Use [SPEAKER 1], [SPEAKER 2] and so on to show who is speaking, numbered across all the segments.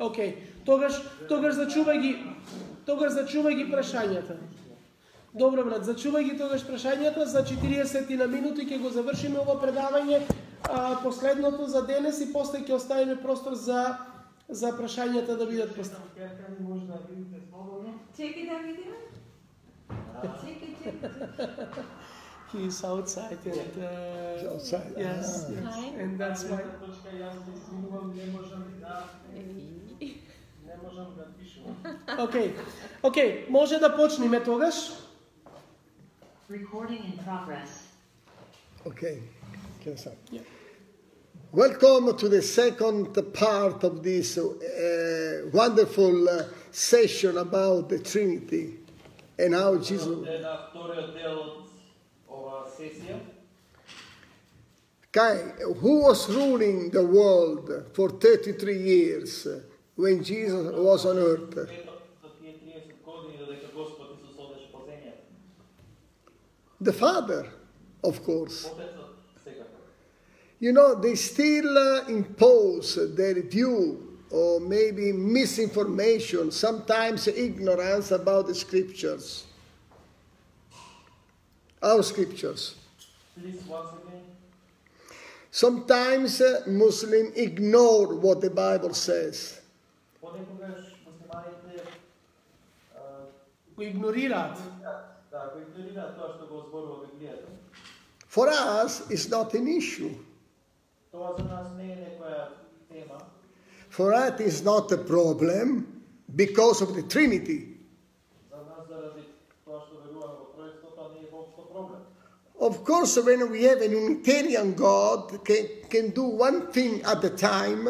[SPEAKER 1] Океј, тогаш, тогаш зачувај ги, тогаш зачувај ги прашањата. Добро брат, зачувај ги тогаш прашањата, за 40 на минути ќе го завршиме ова предавање, а, последното за денес и после ќе оставиме простор за за прашањата да бидат поставени.
[SPEAKER 2] Може да видите слободно.
[SPEAKER 3] Чекай да видиме. Чекай, чекай.
[SPEAKER 1] He's outside and uh,
[SPEAKER 4] He's outside.
[SPEAKER 1] Yes,
[SPEAKER 4] Ah.
[SPEAKER 1] yes,
[SPEAKER 3] Hi.
[SPEAKER 1] and that's why.
[SPEAKER 2] Една точка јас се извинувам, не можам да
[SPEAKER 3] Еј.
[SPEAKER 2] не можам да пишувам.
[SPEAKER 1] Океј, океј, може да почнеме тогаш.
[SPEAKER 5] Recording in progress.
[SPEAKER 4] Okay, can I start?
[SPEAKER 1] Yeah.
[SPEAKER 4] Welcome to the second part of this uh, wonderful uh, session about the Trinity and how Jesus. Who was ruling the world for 33 years when Jesus was on earth? The Father, of course. You know, they still uh, impose their view or maybe misinformation, sometimes ignorance about the scriptures our scriptures.
[SPEAKER 2] Please, again.
[SPEAKER 4] Sometimes uh, Muslims ignore what the Bible says. For us, it's not an issue. For us, it's not a problem because of the Trinity. Of course, when we have an Unitarian God can, can do one thing at a time.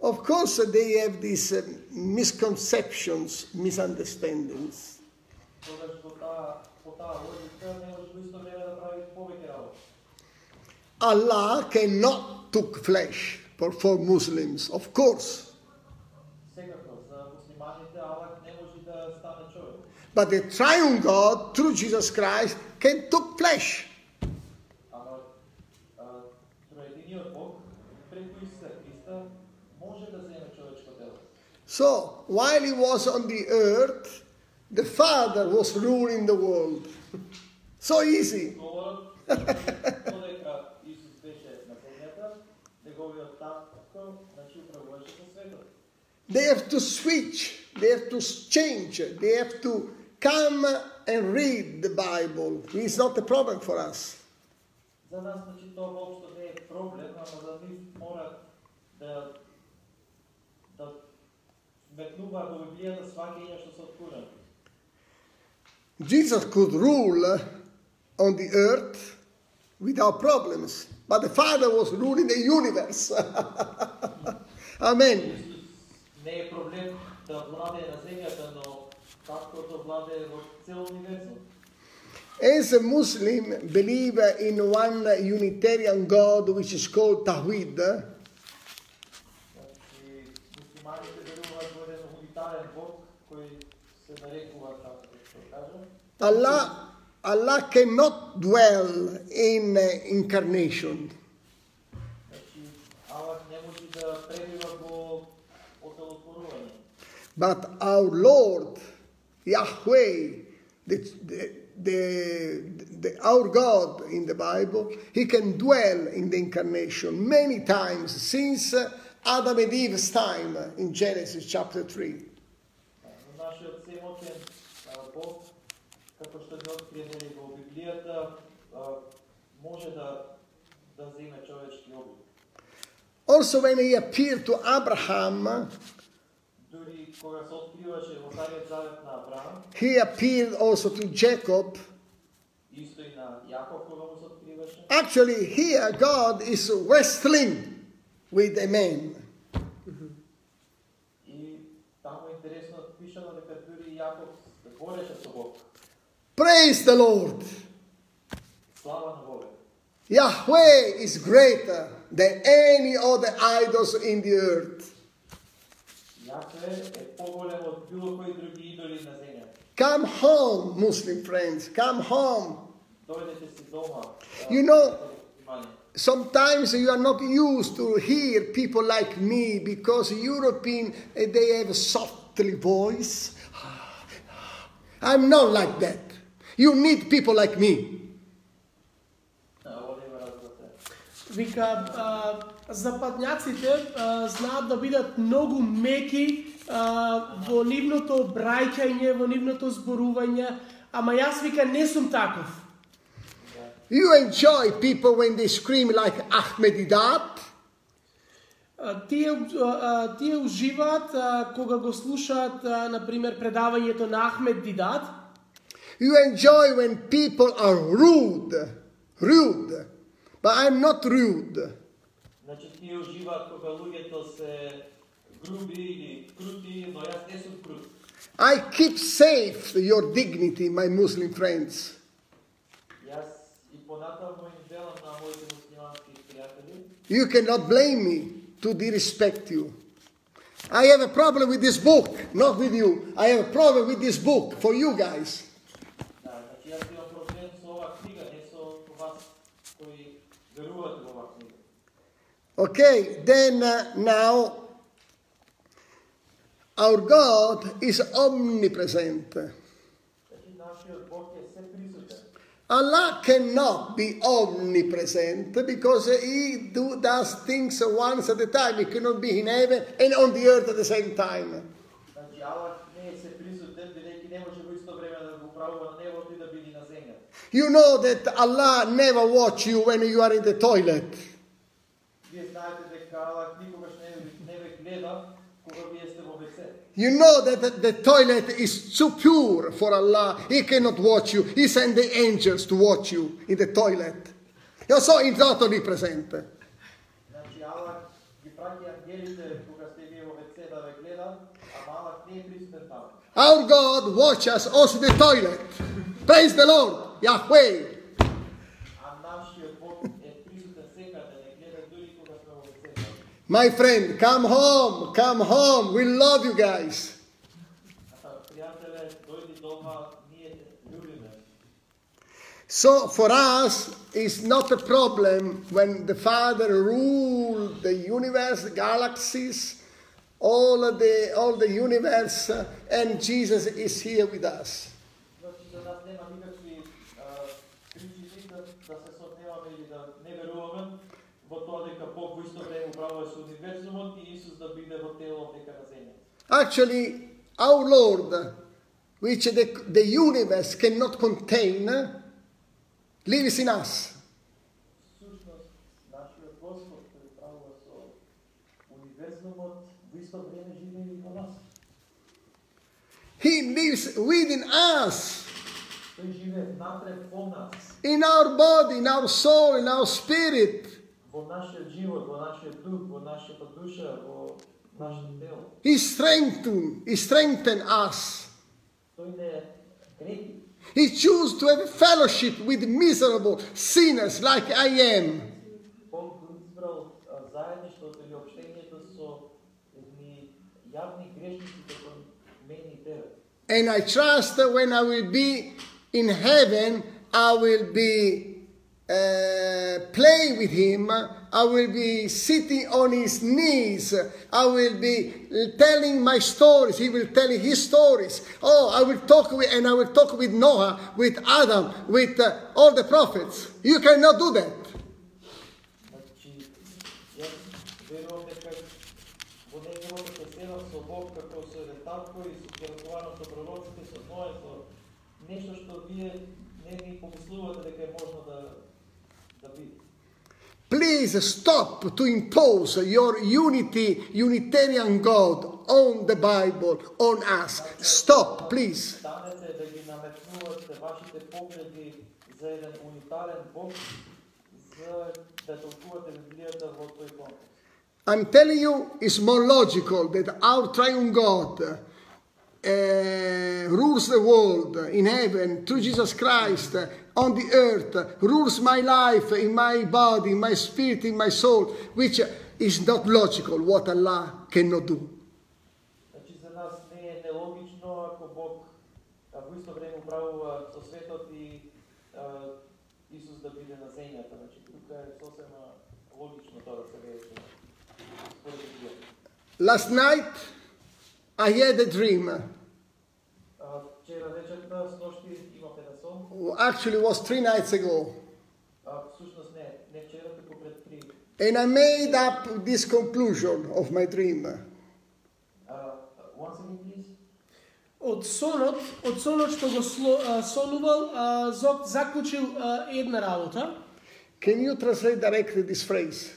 [SPEAKER 4] Of course, they have these uh, misconceptions, misunderstandings. Allah cannot took flesh for, for Muslims, of course. but the triune God through Jesus Christ came took flesh. So, while he was on the earth, the Father was ruling the world. so easy. they have to switch, they have to change, they have to come and read the Bible. It's not a problem for us.
[SPEAKER 2] За нас значи тоа воопшто не е проблем, ама за нив мора да да сметнуваат во Библијата сваќања што се откурени.
[SPEAKER 4] Jesus could rule on the earth without problems, but the Father was ruling the universe. Amen.
[SPEAKER 2] Исус не е проблем да владее на земјата, но
[SPEAKER 4] As a Muslim believer in one Unitarian God which is called Tawhid, Allah, Allah cannot dwell in uh, incarnation. But our Lord Yahweh, the, the, the, the, our God in the Bible, he can dwell in the incarnation many times since Adam and Eve's time in Genesis chapter 3. Also, when he appeared to Abraham, he appeared also to Jacob. Actually, here God is wrestling with a man. Praise the Lord. Yahweh is greater than any other idols in the earth. Come home, Muslim friends, come home. You know, sometimes you are not used to hear people like me because European eh, they have a softly voice. I'm not like that. You need people like me.
[SPEAKER 1] Вика, а, западњаците а, знаат да бидат многу меки а, во нивното браќање, во нивното зборување, ама јас вика не сум таков.
[SPEAKER 4] You enjoy people when they scream like Ahmedidat.
[SPEAKER 1] Тие, тие уживаат кога го слушаат, а, например, предавањето на Ахмед Дидат.
[SPEAKER 4] You enjoy when people are rude. Rude. But I'm not rude.
[SPEAKER 2] Значи тие уживаат кога луѓето се груби или крути, но јас не сум крут.
[SPEAKER 4] I keep safe your dignity, my Muslim friends.
[SPEAKER 2] Јас и понатаму им делам на моите муслимански пријатели.
[SPEAKER 4] You cannot blame me to disrespect you. I have a problem with this book, not with you. I have a problem with this book for you guys. Okay, then uh, now our God is omnipresent. Allah cannot be omnipresent because He do, does things once at a time. He cannot be in heaven and on the earth at the same time. You know that Allah never watch you when you are in the toilet. You know that the toilet is too pure for Allah. He cannot watch you. He sent the angels to watch you in the toilet. Io so in toto presente. Our God watch us also the toilet. Praise the Lord. Yahweh. My friend, come home, come home. We love you guys. So for us, it's not a problem when the Father ruled the universe, the galaxies, all the all the universe, and Jesus is here with us. Actually, our Lord, which the, the universe cannot contain, lives in us.
[SPEAKER 2] Сушност, нашиот Господ кој управува со универзумот во исто време живее и во нас.
[SPEAKER 4] He lives within us,
[SPEAKER 2] Тој живее внатре во нас,
[SPEAKER 4] in our body, in our soul, in our spirit.
[SPEAKER 2] во нашиот живот, во нашиот дух, во нашата душа, во нашето тело.
[SPEAKER 4] He strengthened, he strengthened us. He chose to have fellowship with miserable sinners like I am. And I trust that when I will be in heaven, I will be uh, playing with him. I will be sitting on his knees. I will be telling my stories. He will tell his stories. Oh, I will talk with, and I will talk with Noah, with Adam, with uh, all the prophets. You cannot do that.
[SPEAKER 2] Значи, јас верувам дека во неговото ќе седам со Бог како со еден татко и со ќе разговарам со пророците, со Ное, со нешто што вие не ни помислувате дека е можно да, да биде.
[SPEAKER 4] Please stop to impose your unity, Unitarian God on the Bible, on us. Stop, please. I'm telling you, it's more logical that our triune God Eh, uh, rules the world in heaven through Jesus Christ uh, on the earth, rules my life in my body, in my spirit, in my soul, which is not logical what Allah cannot do. Last night, I had a dream.
[SPEAKER 2] А, Вчера вечерта, сношти имав еден сон.
[SPEAKER 4] Actually, it was three nights ago.
[SPEAKER 2] А, всушност не, не вчера, туку пред три.
[SPEAKER 4] And I made up this conclusion of my dream.
[SPEAKER 2] А, once again, please.
[SPEAKER 1] Од сонот, од сонот што го сло, а, сонувал, а, Зок заклучил а, една работа.
[SPEAKER 4] Can you translate directly this phrase?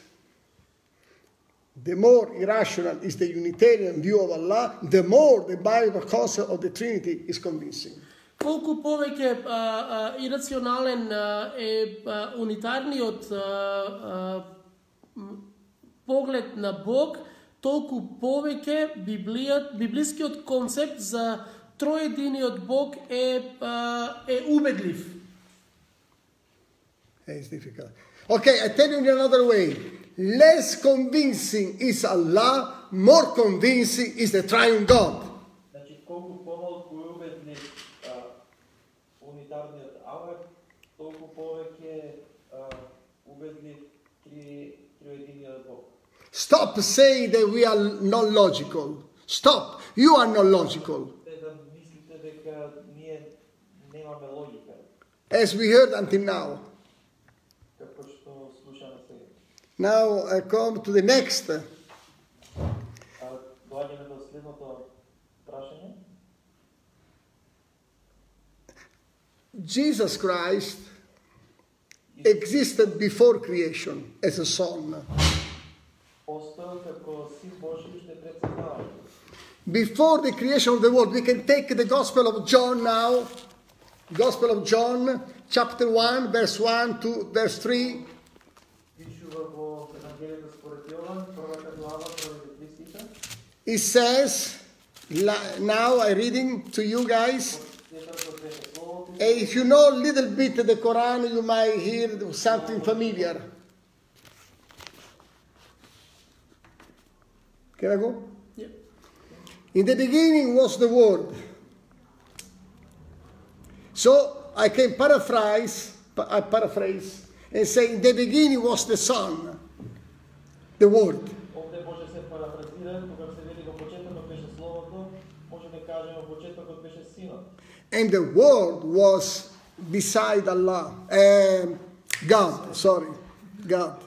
[SPEAKER 4] The more irrational is the Unitarian view of Allah, the more the Bible concept of the Trinity is convincing.
[SPEAKER 1] Колку повеќе а, а, ирационален а, е а, унитарниот а, а, м, поглед на Бог, толку повеќе Библијат, библискиот концепт за троединиот Бог е а, е убедлив.
[SPEAKER 4] It's difficult. Okay, I tell you in another way. Less convincing is Allah, more convincing is the triune God.
[SPEAKER 2] Значи, колку помалку е убедлив а, унитарниот Аллах, толку повеќе а, убедлив три, триединиот Бог.
[SPEAKER 4] Stop saying that we are not logical. Stop. You are not logical.
[SPEAKER 2] Те да мислите дека ние немаме логика,
[SPEAKER 4] As we heard until now. Now I come to the next. Jesus Christ existed before creation as a son. Before the creation of the world, we can take the Gospel of John now. Gospel of John, chapter 1, verse 1 to verse 3. It says, now I'm reading to you guys. If you know a little bit the Quran, you might hear something familiar. Can I go?
[SPEAKER 1] Yeah.
[SPEAKER 4] In the beginning was the Word. So I can paraphrase, I paraphrase and say, in the beginning was the Son the word. And the word was beside Allah, um, God, sorry, God.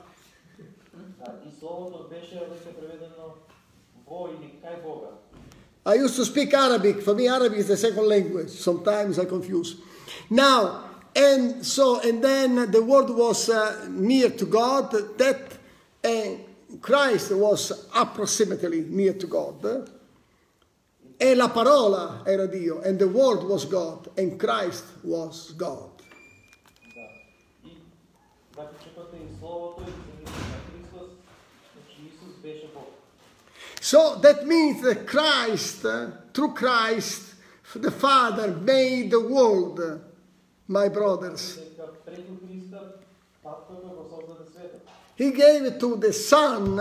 [SPEAKER 4] I used to speak Arabic. For me, Arabic is the second language. Sometimes I confuse. Now, and so, and then the word was uh, near to God. That, uh, Christ was approximately near to God, e la parola era Dio, and the Word was God, and Christ was God. So that means that Christ, through Christ, the Father made the world, my brothers. He gave to the Son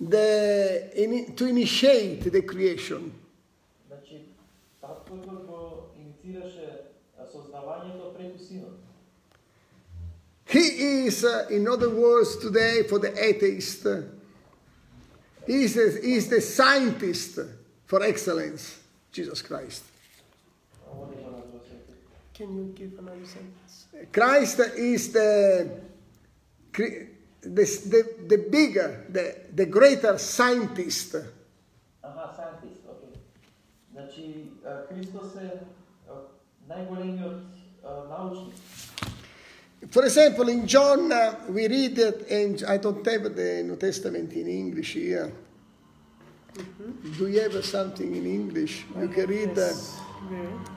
[SPEAKER 4] the, to initiate the creation. He is, uh, in other words, today for the atheist, he is, a, he is the scientist for excellence, Jesus Christ.
[SPEAKER 1] Can you give another sentence?
[SPEAKER 4] Christ is the the, the, the bigger, the, the greater scientist.
[SPEAKER 2] Aha, scientist, ok.
[SPEAKER 4] For example, in John, uh, we read it, and I don't have the New Testament in English here. Mm -hmm. Do you have something in English? You can read. Uh.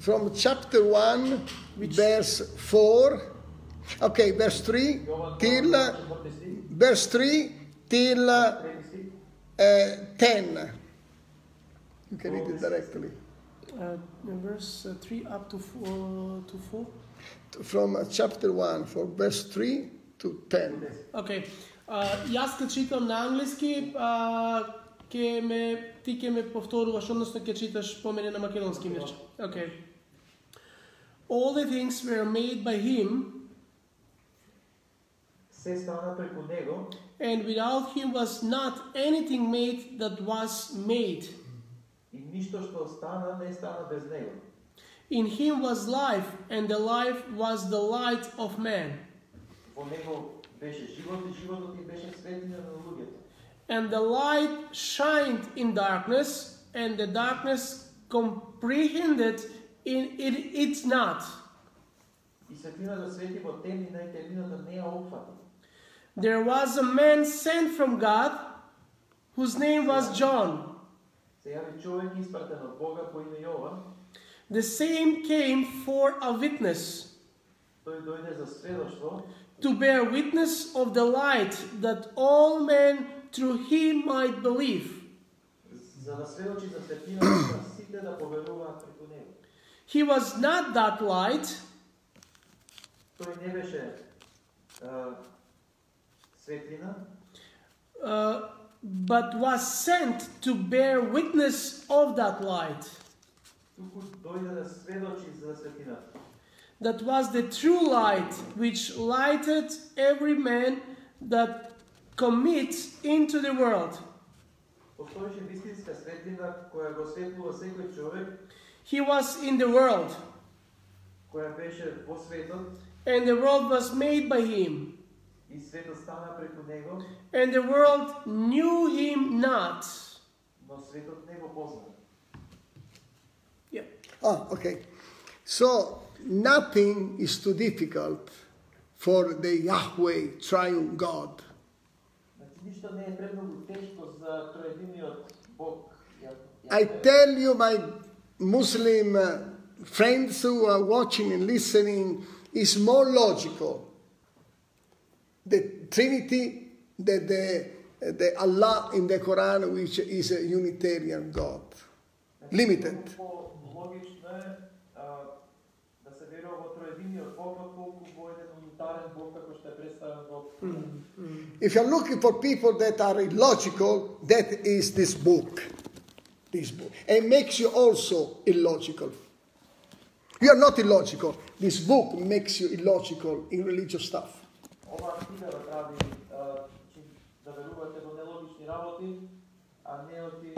[SPEAKER 4] from chapter 1, verse 4. Okay, verse 3 till uh,
[SPEAKER 2] Четврти стих,
[SPEAKER 4] verse 3 till uh,
[SPEAKER 2] трети стих.
[SPEAKER 4] uh, 10. You can read it directly.
[SPEAKER 1] Uh, verse uh, 3 up to 4 to 4.
[SPEAKER 4] From uh, chapter 1, from verse 3 to 10.
[SPEAKER 1] Океј. А, јас ке читам на англиски, а, ке ме, ти ке ме повторуваш, односно ке читаш по мене на македонски мирче. Okay. All the things were made by him. And without him was not anything made that was made. In him was life, and the life was the light of man. And the light shined in darkness, and the darkness comprehended it, it,
[SPEAKER 2] it's not.
[SPEAKER 1] There was a man sent from God whose name was John. The same came for a witness to bear witness of the light that all men through him might believe. He was not that light. Uh, but was sent to bear witness of that light. That was the true light which lighted every man that commits into the world. He was in the world. And the world was made by him. And the world knew him not. Yeah.
[SPEAKER 4] Oh, okay. So nothing is too difficult for the Yahweh triune God. I tell you, my Muslim uh, friends who are watching and listening is more logical the Trinity than the, the Allah in the Quran, which is a Unitarian God. Limited.
[SPEAKER 2] Mm-hmm.
[SPEAKER 4] If you're looking for people that are illogical, that is this book This book. And makes you also illogical. You are not illogical. This book makes you illogical in religious stuff.
[SPEAKER 2] Оваа книга да прави а, чи да верувате во нелогични работи, а не оти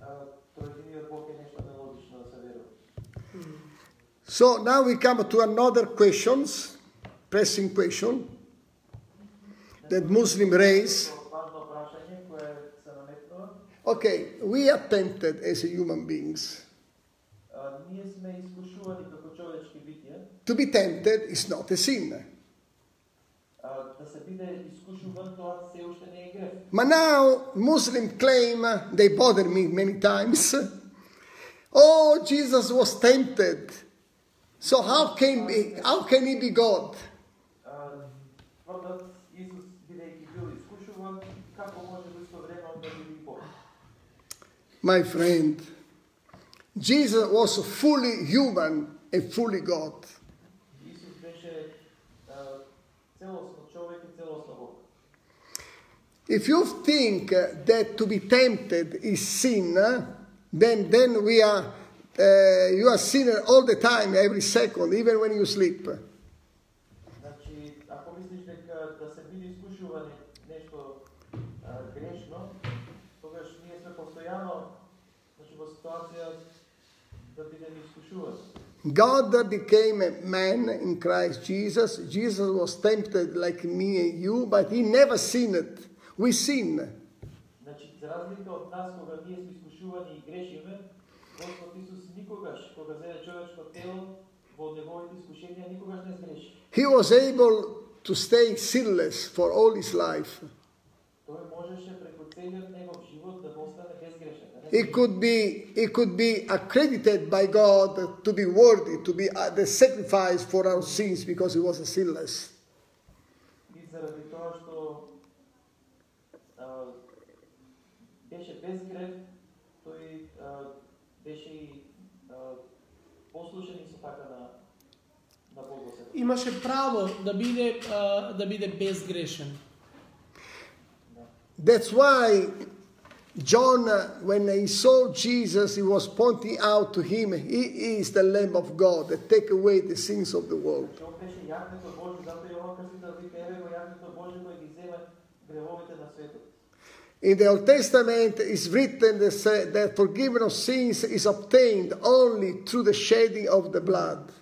[SPEAKER 2] а, троединиот Бог е нешто нелогично да се верува.
[SPEAKER 4] So now we come to another questions, pressing question that Muslim raise. Okay, we are tempted as human beings. To be tempted is not a sin. But now Muslims claim, uh, they bother me many times, oh, Jesus was tempted, so how can, how can he be God? my friend, Jesus was fully human and fully God. If you think that to be tempted is sin, then, then we are, uh, you are sinner all the time, every second, even when you sleep.
[SPEAKER 2] да бидеме искушувани.
[SPEAKER 4] God became a man in Christ Jesus. Jesus was tempted like me and you, but he never sinned. We sin.
[SPEAKER 2] Значи, за разлика од нас, кога ние сме искушувани и грешиме, Господ Исус никогаш, кога зеде човечко тело, во неговите искушенија никогаш не сгреши.
[SPEAKER 4] He was able to stay sinless for all his life.
[SPEAKER 2] Тој можеше преку целиот негов
[SPEAKER 4] He could be, he could be accredited by God to be worthy, to be uh, the sacrifice for our sins because he was sinless.
[SPEAKER 2] И заради тоа што а, беше без грех, тој а, беше и а, послушен исто така на на Богот.
[SPEAKER 1] Имаше право да биде, а, да биде безгрешен.
[SPEAKER 4] That's why John, uh, when he saw Jesus, he was pointing out to him, He is the Lamb of God that take away the sins of the world.
[SPEAKER 2] Што беше јагнето Божјо, затоа Јован Крстител вика, еве го јагнето Божјо кој ги зема гревовите на светот.
[SPEAKER 4] In the Old Testament, it's written that, say- that forgiveness of sins is obtained only through the shedding of the blood.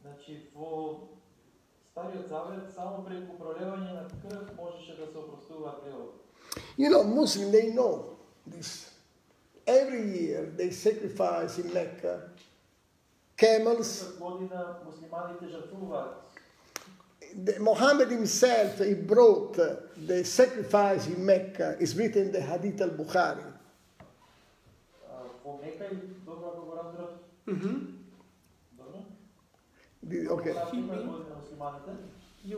[SPEAKER 2] Значи во Стариот Завет само преку пролевање на крв можеше да се опростуваат гревови.
[SPEAKER 4] You know, Muslim, they know this. Every year they sacrifice in Mecca camels. The, Muhammad himself, he brought the sacrifice in Mecca. It's written in the Hadith al-Bukhari.
[SPEAKER 2] Mm-hmm.
[SPEAKER 4] Okay.
[SPEAKER 1] Uh,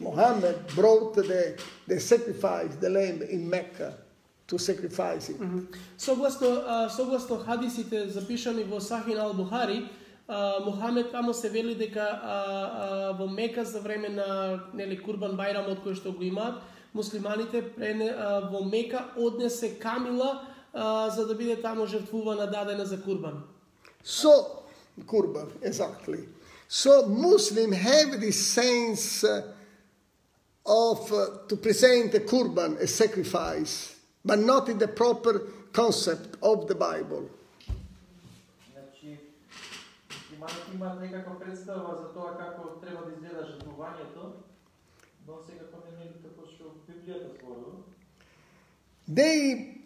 [SPEAKER 4] Muhammad brought the, the sacrifice, the lamb in Mecca to sacrifice it.
[SPEAKER 1] Мгм. Согласно, а, согласно хадисите запишани во Сахин ал Бухари, а, Мухамед тамо се вели дека а, во Мека за време на нели Курбан Бајрамот кој што го имаат, муслиманите прене, во Мека однесе камила за да биде тамо жртвувана дадена за Курбан.
[SPEAKER 4] So, Kurban, exactly. So, Muslims have this sense uh, of uh, to present a Kurban, a sacrifice, but not in the proper concept of the Bible.
[SPEAKER 2] Значи, муслиманите имаат некаква представа за тоа како треба да изгледа жртвувањето, но секако не нели како што Библијата зборува.
[SPEAKER 4] They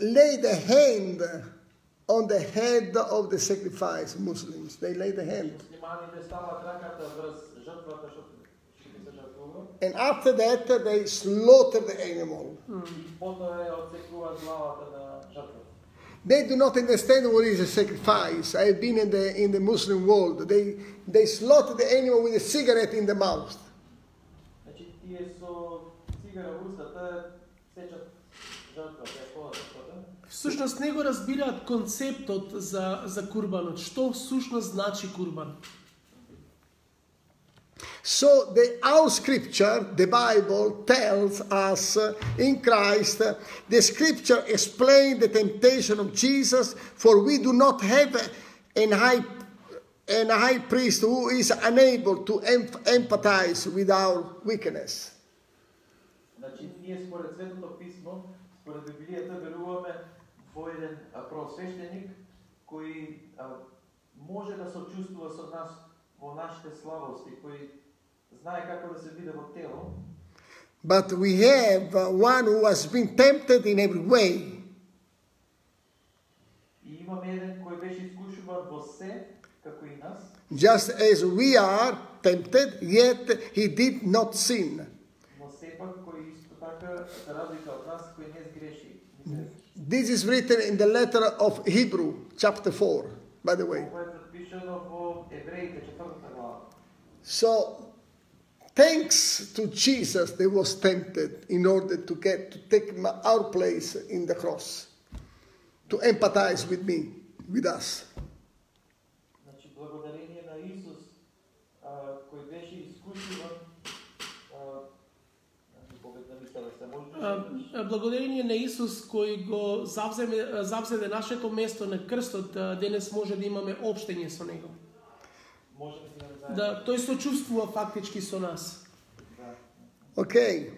[SPEAKER 4] lay the hand on the head of the sacrifice, Muslims. They lay the hand. And after that, they slaughter the animal. They do not understand what is a sacrifice. I have been in the, in the Muslim world. They, they slaughter the animal with a cigarette in the mouth
[SPEAKER 2] Значи тие со цигара во устата сечат жртва, ја пола жртвата.
[SPEAKER 1] Всушност не го разбираат концептот за, за курбанот. Што всушност значи курбан?
[SPEAKER 4] So the our scripture, the Bible, tells us uh, in Christ, uh, the scripture explain the temptation of Jesus, for we do not have an high, an high priest who is unable to em- empathize with our weakness.
[SPEAKER 2] Значи ние според Светото писмо, според Библијата веруваме во еден просвещеник кој а, може да сочувствува со нас во нашите слабости, кој знае како да се биде во тело,
[SPEAKER 4] But we have uh, one who has been tempted in every way,
[SPEAKER 2] и имаме еден кој беше искушуван во се, како и нас,
[SPEAKER 4] just as we are tempted, yet he did not sin.
[SPEAKER 2] но сепак кој исто така, за разлика од нас, кој не сгреши.
[SPEAKER 4] This is written in the letter of Hebrew, chapter 4, by the way. So, thanks to Jesus, they was tempted in order to get to take our place in the cross, to empathize with me, with us.
[SPEAKER 2] Благодарение на Исус кој
[SPEAKER 1] го завземе, завзеде нашето место на крстот, денес може да имаме обштење со него.
[SPEAKER 2] може да да
[SPEAKER 1] Да тој сочувствува фактички со нас.
[SPEAKER 2] Да.
[SPEAKER 4] Okay.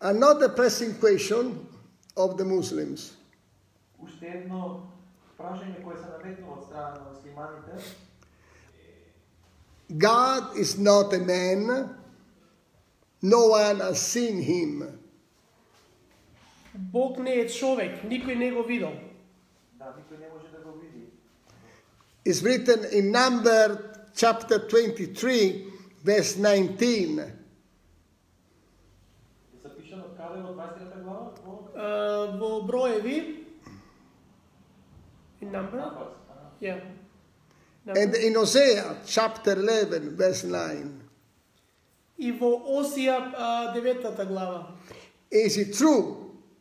[SPEAKER 4] Another pressing question of the Muslims.
[SPEAKER 2] Уште едно прашање кое се наметнува од страна на муслиманите,
[SPEAKER 4] God is not a man, no one has seen him.
[SPEAKER 1] Бог не е човек, никој не го видел.
[SPEAKER 2] да, никој не може да го види.
[SPEAKER 4] It's written in number chapter 23, verse 19.
[SPEAKER 2] Е запишано каде во 23 глава? Во
[SPEAKER 1] А, Во броеви in number yeah.
[SPEAKER 4] And in Hosea chapter 11, verse 9.
[SPEAKER 1] И во Осија а, деветата глава.
[SPEAKER 4] Is it true?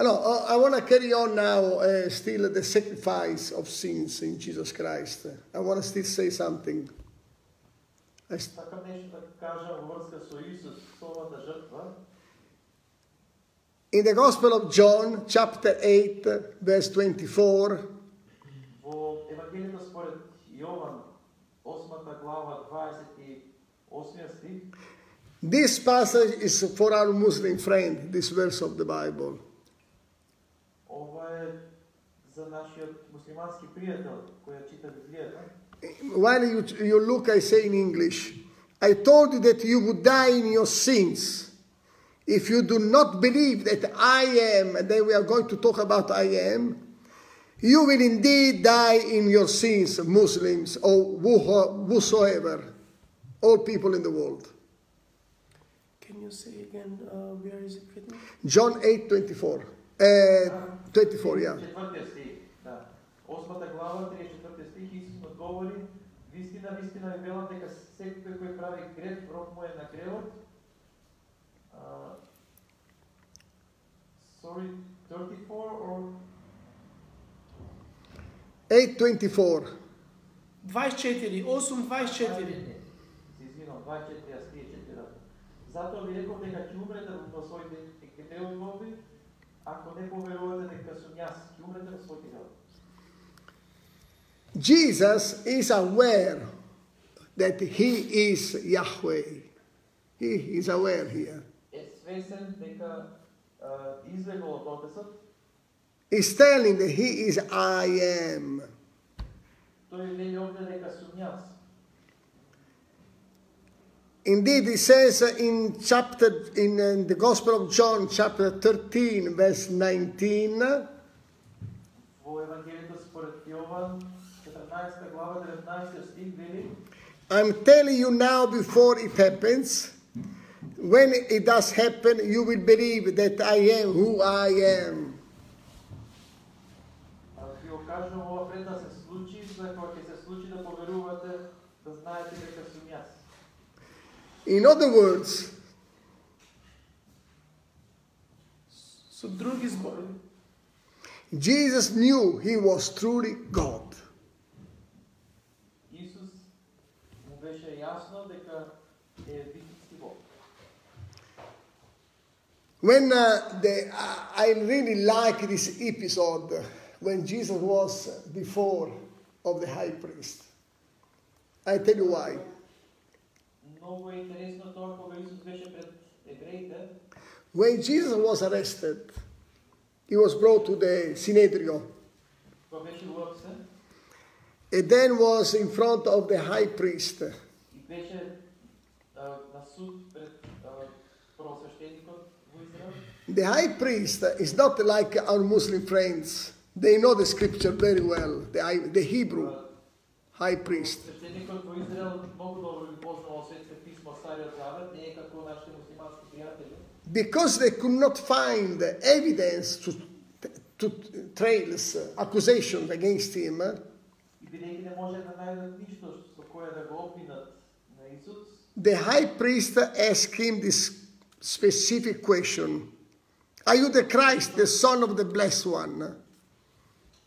[SPEAKER 4] I know, uh, I want to carry on now uh, still the sacrifice of sins in Jesus Christ. I want to still say something. I st-
[SPEAKER 2] Сакам нешто да кажам во врска со Исус, со овата жртва.
[SPEAKER 4] In the Gospel of John, chapter 8, verse 24,
[SPEAKER 2] Во Евангелието според Јован, 8 глава, 28 стих,
[SPEAKER 4] this passage is for our Muslim friend, this verse of the Bible.
[SPEAKER 2] ова е за нашиот муслимански пријател кој ја чита Библијата.
[SPEAKER 4] While you, you look, I say in English, I told you that you would die in your sins if you do not believe that I am, and then we are going to talk about I am. You will indeed die in your sins, Muslims or who- whosoever, all people in the world.
[SPEAKER 1] Can you say again uh, where is it written?
[SPEAKER 4] John 8 24. Uh, 24, yeah.
[SPEAKER 2] Да. Осмата глава, 34 стих, Исус му одговори, вистина, вистина ви велам дека секој кој прави грев, рок му е на гревот. Uh, sorry, 34 or
[SPEAKER 4] 8 24.
[SPEAKER 1] 24, 8, 24.
[SPEAKER 2] Се извинам, 24 ја стие 4. Затоа ви реков дека ќе умрете во своите гревови, ако не поверувате дека сум јас, ќе умрете во своите гревови.
[SPEAKER 4] Jesus is aware that he is Yahweh. He is aware here. He's telling that he is I am. Indeed, he says in chapter in the Gospel of John, chapter 13, verse 19. I'm telling you now before it happens. When it does happen, you will believe that I am who I am. In other words, Jesus knew he was truly God.
[SPEAKER 2] беше јасно дека е вистински Бог.
[SPEAKER 4] When uh, the, I I really like this episode when Jesus was before of the high priest. I tell you why.
[SPEAKER 2] Многу е интересно тоа кога Исус беше пред евреите,
[SPEAKER 4] When Jesus was arrested, he was brought to the Synedrion
[SPEAKER 2] кога беше уапсен
[SPEAKER 4] It then was in front of the high priest. The high priest is not like our Muslim friends. They know the scripture very well, the, the Hebrew high priest. Because they could not find evidence to, to trails, accusations against him.
[SPEAKER 2] бидејќи не може да најдат ништо со кое да го обвинат на Исус,
[SPEAKER 4] the high priest asked him this specific question Are you the Christ, the Son of the Blessed One?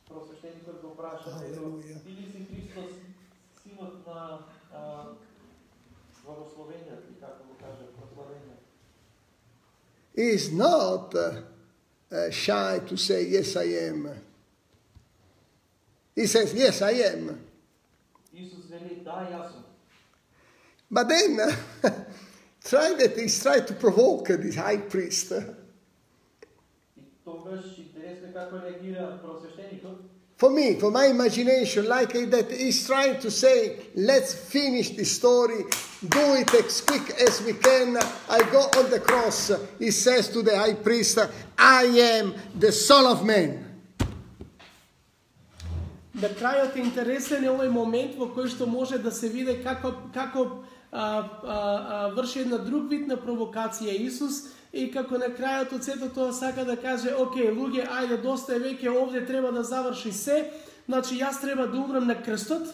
[SPEAKER 2] просвещеникот го праша,
[SPEAKER 4] Алелуја.
[SPEAKER 2] би ли си Христос, синот на а, благословениот, или како го каже, прославениот?
[SPEAKER 4] He is not uh, uh, shy to say, Yes, I am. He says, Yes, I am. But then, try that he's trying to provoke this high priest. For me, for my imagination, like that he's trying to say, let's finish the story, do it as quick as we can. I go on the cross. He says to the high priest, I am the Son of Man.
[SPEAKER 1] Да крајот е интересен е овој момент во кој што може да се види како, како а, а, а, врши една друг вид на провокација Исус и како на крајот од сето тоа сака да каже, окей, луѓе, ајде, доста е веќе овде, треба да заврши се, значи јас треба да умрам на крстот,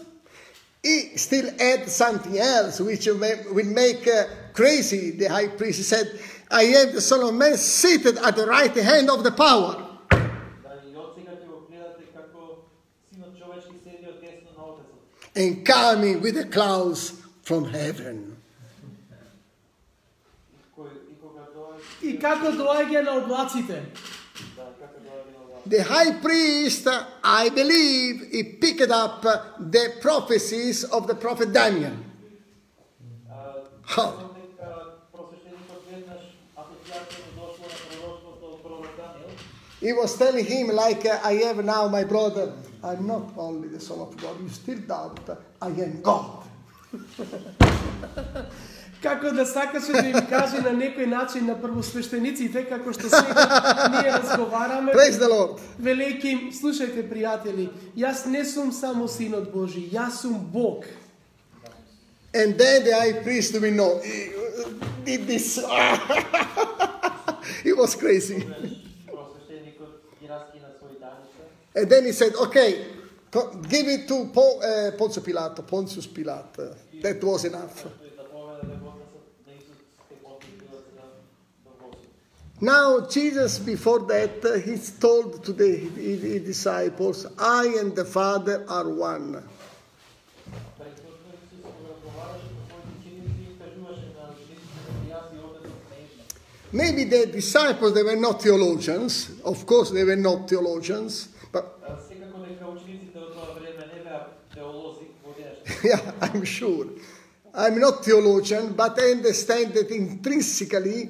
[SPEAKER 4] He still add something else which will make uh, crazy the high priest. Said, I have the Son of Man seated at the right hand of the power. and coming with the clouds from heaven.
[SPEAKER 2] И, кој, и кога доаѓа,
[SPEAKER 1] и како доаѓа на облаците.
[SPEAKER 2] да, како доаѓа на власт.
[SPEAKER 4] The high priest, I believe, he picked up the prophecies of the prophet Daniel.
[SPEAKER 2] А,
[SPEAKER 4] Ха.
[SPEAKER 2] мислам дека просвещеникот веднаш асоциацијата дошло на пророштвото од пророк Даниил.
[SPEAKER 4] He was telling him, like, uh, I have now my brother, I'm not only the Son of God, you still doubt, I am God.
[SPEAKER 1] Како да сакаше да им каже на некој начин на првосвештениците, како што сега ние разговараме,
[SPEAKER 4] Praise the Lord.
[SPEAKER 1] велејќи им, слушајте, пријатели, јас не сум само синот Божи, јас сум Бог.
[SPEAKER 4] And then the high priest, we know, he did this. he was crazy. And then he said, okay, give it to po- eh, uh, Pontius Pilate. Pontius Pilate. That was enough. Now, Jesus, before that, uh, he told to the disciples, I and the Father are one. Maybe the disciples, they were not theologians. Of course, they were not theologians. yeah, I'm sure. I'm not theologian, but I understand that intrinsically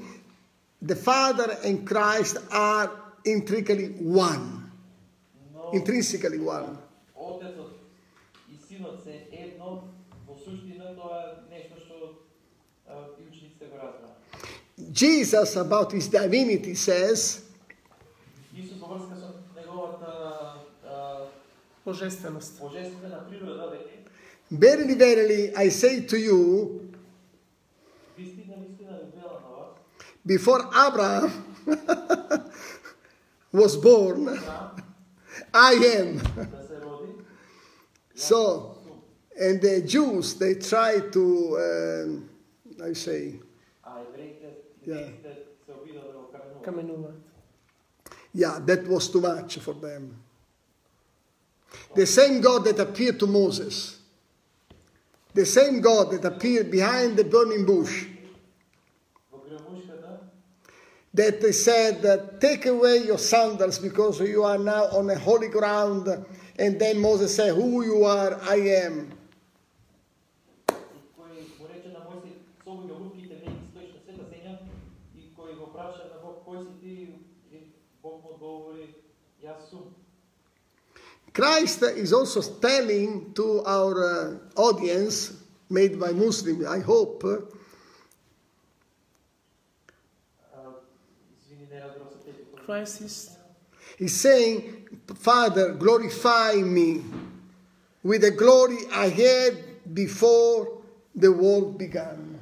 [SPEAKER 4] the Father and Christ are intrinsically one.
[SPEAKER 2] Но
[SPEAKER 4] Intrinsically one.
[SPEAKER 2] Отецот и Синот се едно, во суштина тоа е нешто што а, и учениците го разбраа.
[SPEAKER 4] Jesus, about his divinity, says,
[SPEAKER 2] Исус во врска со неговата а,
[SPEAKER 1] Божественост.
[SPEAKER 2] божествена природа веќе
[SPEAKER 4] Verily, verily, I say to you, before Abraham was born, I am. so, and the Jews, they try to, um, I say, yeah. yeah, that was too much for them. The same God that appeared to Moses the same God that appeared behind the burning bush, that they said, Take away your sandals because you are now on a holy ground. And then Moses said, Who you are, I am. Christ is also telling to our uh, audience, made by Muslims, I hope, uh,
[SPEAKER 2] А, Извини, не разбрав се теби.
[SPEAKER 1] Christ is
[SPEAKER 4] he's saying, Father, glorify me with the glory I had before the world began.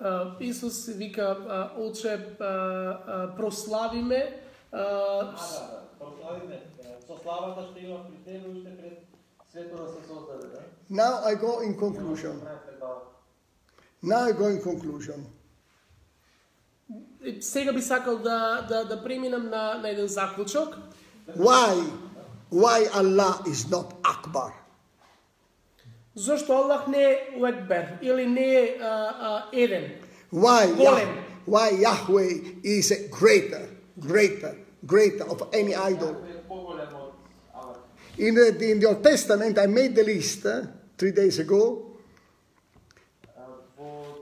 [SPEAKER 1] А, Исус вика, а, Отче, а, а, прослави ме, а, с-
[SPEAKER 2] Да, прославиме со славата што имав при тебе уште пред свето да се создаде, да?
[SPEAKER 4] Now I go in conclusion. Now I go in conclusion.
[SPEAKER 1] И сега би сакал да, да, да преминам на, на еден заклучок.
[SPEAKER 4] Why? Why Allah is not Akbar?
[SPEAKER 1] Зошто Аллах не е Уекбер или не е а, а, еден?
[SPEAKER 4] Why,
[SPEAKER 1] Golem.
[SPEAKER 4] Yah- why Yahweh is greater, greater, greater of any idol?
[SPEAKER 2] Кој е поголем од Аллах.
[SPEAKER 4] In the, in the Old Testament, I made the list uh, three days ago.
[SPEAKER 2] А, Во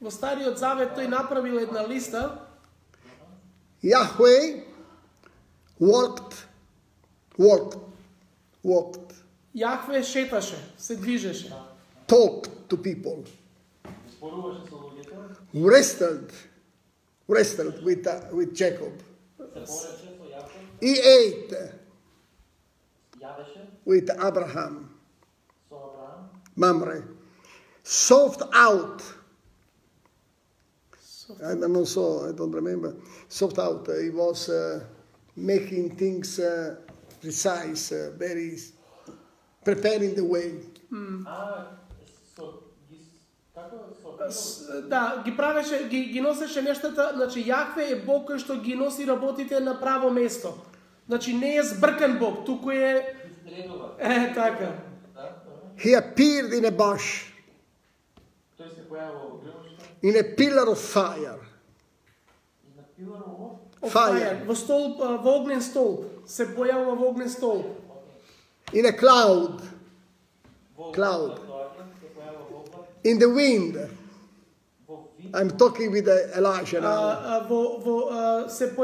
[SPEAKER 1] Во Стариот Завет тој направил една листа
[SPEAKER 4] Yahweh walked, walked, walked,
[SPEAKER 1] Јахве шеташе, се движеше,
[SPEAKER 4] talked to people,
[SPEAKER 2] зборуваше со луѓето,
[SPEAKER 4] wrestled, wrestled with, uh, with Jacob. He ate with Abraham. Mamre. Soft out. I don't so I don't remember. Soft out. He was uh, making things uh, precise, uh, very preparing the way.
[SPEAKER 2] Mm.
[SPEAKER 1] Ah. Да, ги правеше, ги, ги носеше нештата, значи Јахве е Бог кој што ги носи работите на право место. Значи не е збркан Бог, туку е е така.
[SPEAKER 2] Да, добро.
[SPEAKER 4] He appeared in a bush,
[SPEAKER 2] Тој се појавува во грмушта
[SPEAKER 4] in a pillar of fire. Fire.
[SPEAKER 1] Во столб, во огнен столб. Се појавува во огнен столб.
[SPEAKER 4] in a cloud, Cloud. in the wind. I'm talking with uh, Elijah now.
[SPEAKER 1] Uh, uh, vo, vo, se v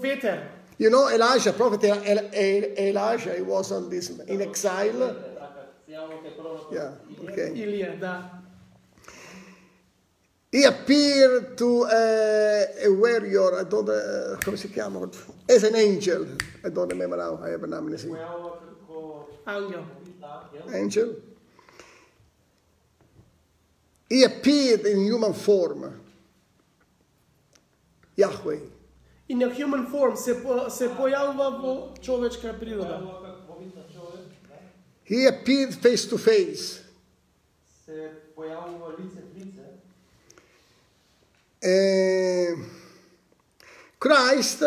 [SPEAKER 1] veter.
[SPEAKER 4] You know, Elijah, prophet Elijah, he was on this in exile. Yeah, okay.
[SPEAKER 1] Ilija,
[SPEAKER 4] He appeared to uh, a warrior, I don't uh, come si chiama, as an angel. I don't remember now, I have an amnesia.
[SPEAKER 2] Angel.
[SPEAKER 4] Angel. He appeared in human form. Yahweh.
[SPEAKER 1] In a human form
[SPEAKER 2] se, po, se pojavila vo.
[SPEAKER 4] He appeared face to face.
[SPEAKER 2] Se pojavilo lice
[SPEAKER 4] v Christ,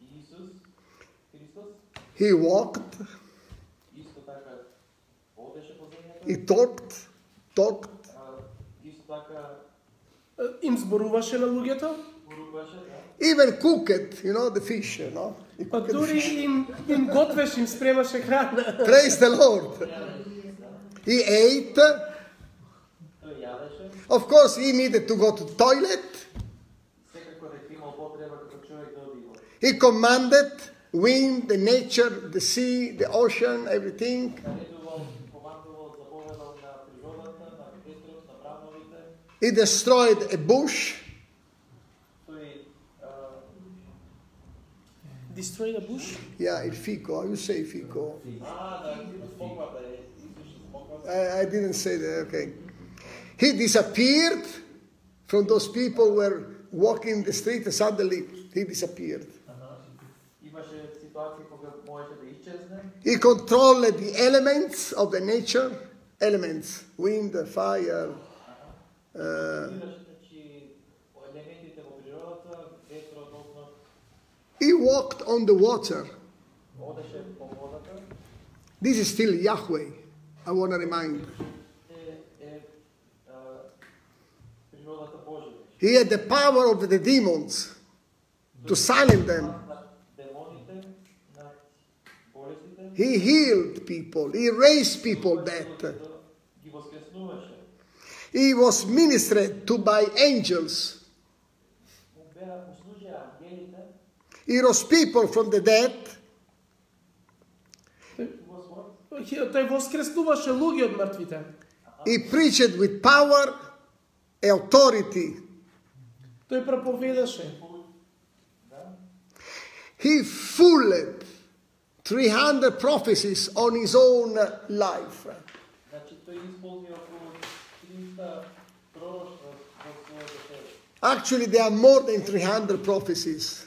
[SPEAKER 2] Jesus,
[SPEAKER 4] he walked, he talked, talked,
[SPEAKER 2] а, исто така
[SPEAKER 1] Е, Им зборуваше на луѓето,
[SPEAKER 2] порукваше, да.
[SPEAKER 4] even cooked, you know, the fish, you know. He
[SPEAKER 1] па
[SPEAKER 4] cooked the
[SPEAKER 1] дури
[SPEAKER 4] fish.
[SPEAKER 1] им, им готвеше, им спремаше храна.
[SPEAKER 4] Praise the Lord. He ate.
[SPEAKER 2] Тој јадеше,
[SPEAKER 4] Of course, he needed to go to toilet.
[SPEAKER 2] секако дека имал потреба како човек да оди во.
[SPEAKER 4] He commanded wind, the nature, the sea, the ocean, everything. He destroyed a bush.
[SPEAKER 1] Destroyed a bush?
[SPEAKER 4] Yeah, il fico. How you say fico?
[SPEAKER 2] Ah,
[SPEAKER 4] I, I didn't say that. Okay. He disappeared from those people who were walking the street and suddenly he disappeared. He controlled the elements of the nature, elements, wind, fire, he walked on the water. This is still Yahweh, I want to remind. He had the power of the demons to silence them. He healed people, he raised people dead.
[SPEAKER 2] Ги воскреснуваше.
[SPEAKER 4] He was ministered to by angels.
[SPEAKER 2] Му беа услужија ангелите.
[SPEAKER 4] He rose people from the dead.
[SPEAKER 2] He was what?
[SPEAKER 1] Хи- Тој воскреснуваше луѓе од мртвите.
[SPEAKER 4] He preached with power, authority.
[SPEAKER 1] Тој проповедаше.
[SPEAKER 2] Да?
[SPEAKER 4] He fooled 300 prophecies on his own life.
[SPEAKER 2] Значи тој исполни
[SPEAKER 4] Actually, there are more than 300 prophecies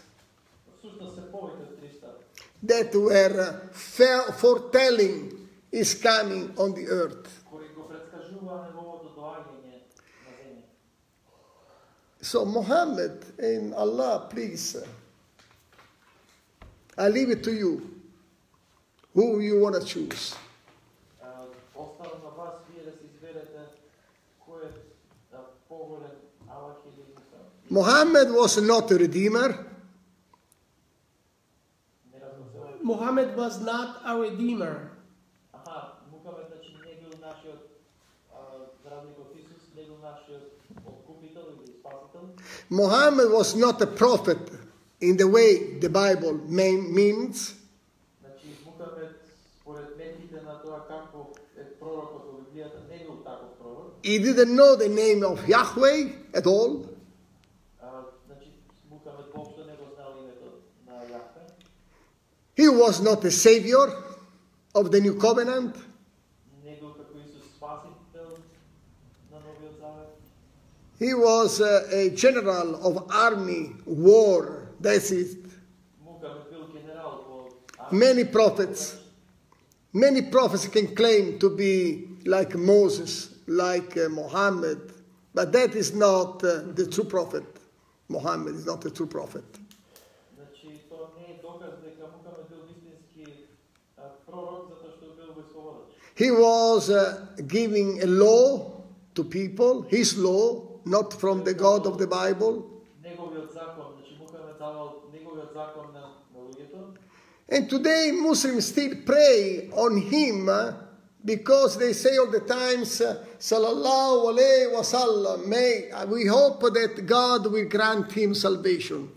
[SPEAKER 4] that were uh, foretelling his coming on the earth. So, Muhammad and Allah, please, uh, I leave it to you who you want to choose. Muhammad was not a redeemer.
[SPEAKER 1] Muhammad was not a redeemer.
[SPEAKER 4] Muhammad was not a prophet in the way the Bible means. He didn't know the name of Yahweh at all. He was not the savior of the new covenant. He was uh, a general of army, war, that's it. Many prophets, many prophets can claim to be like Moses, like uh, Muhammad, but that is not uh, the true prophet. Muhammad is not the true prophet. He was uh, giving a law to people, his law, not from the God of the Bible. And today Muslims still pray on him uh, because they say all the times, uh, Sallallahu alayhi wasallam, may uh, we hope that God will grant him salvation.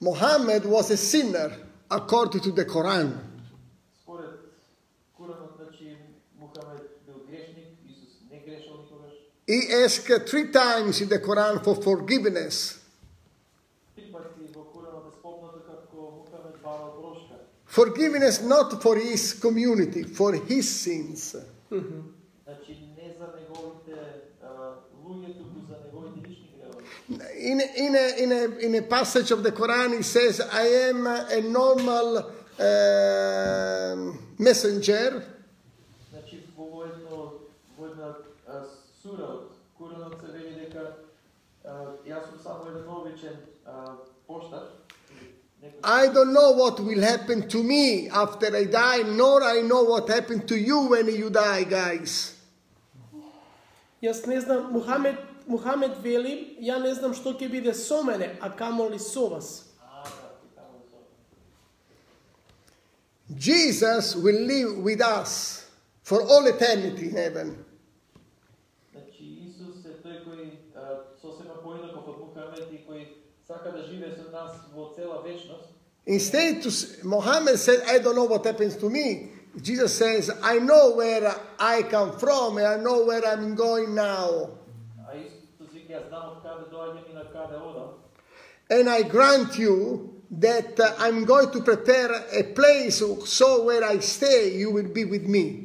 [SPEAKER 4] Muhammad was a sinner according to the Quran. He asked three times in the Quran for forgiveness. Forgiveness not for his community, for his sins.
[SPEAKER 2] Mm-hmm.
[SPEAKER 4] In, in, a, in, a, in a passage of the Quran, he says, I am a normal um messenger.
[SPEAKER 2] Значи во едно во една а, сура од Куранот се вели дека а, јас сум само еден обичен а, поштар. Некој
[SPEAKER 4] I don't know what will happen to me after I die, nor I know what happened to you when you die, guys.
[SPEAKER 1] Јас не знам, Мухамед, Мухамед вели, ја не знам што ќе биде со мене, а камоли со вас.
[SPEAKER 2] А, да, ти таму со.
[SPEAKER 4] Jesus will live with us for all eternity in heaven.
[SPEAKER 2] Значи Исус е тој кој а, сосема поинаков од Мухамед и кој сака да живее со нас во цела вечност.
[SPEAKER 4] Instead, to, s- Muhammad said, I don't know what happens to me. Jesus says, I know where I come from and I know where I'm going now. And I grant you that uh, I'm going to prepare a place so where I stay, you will be with me.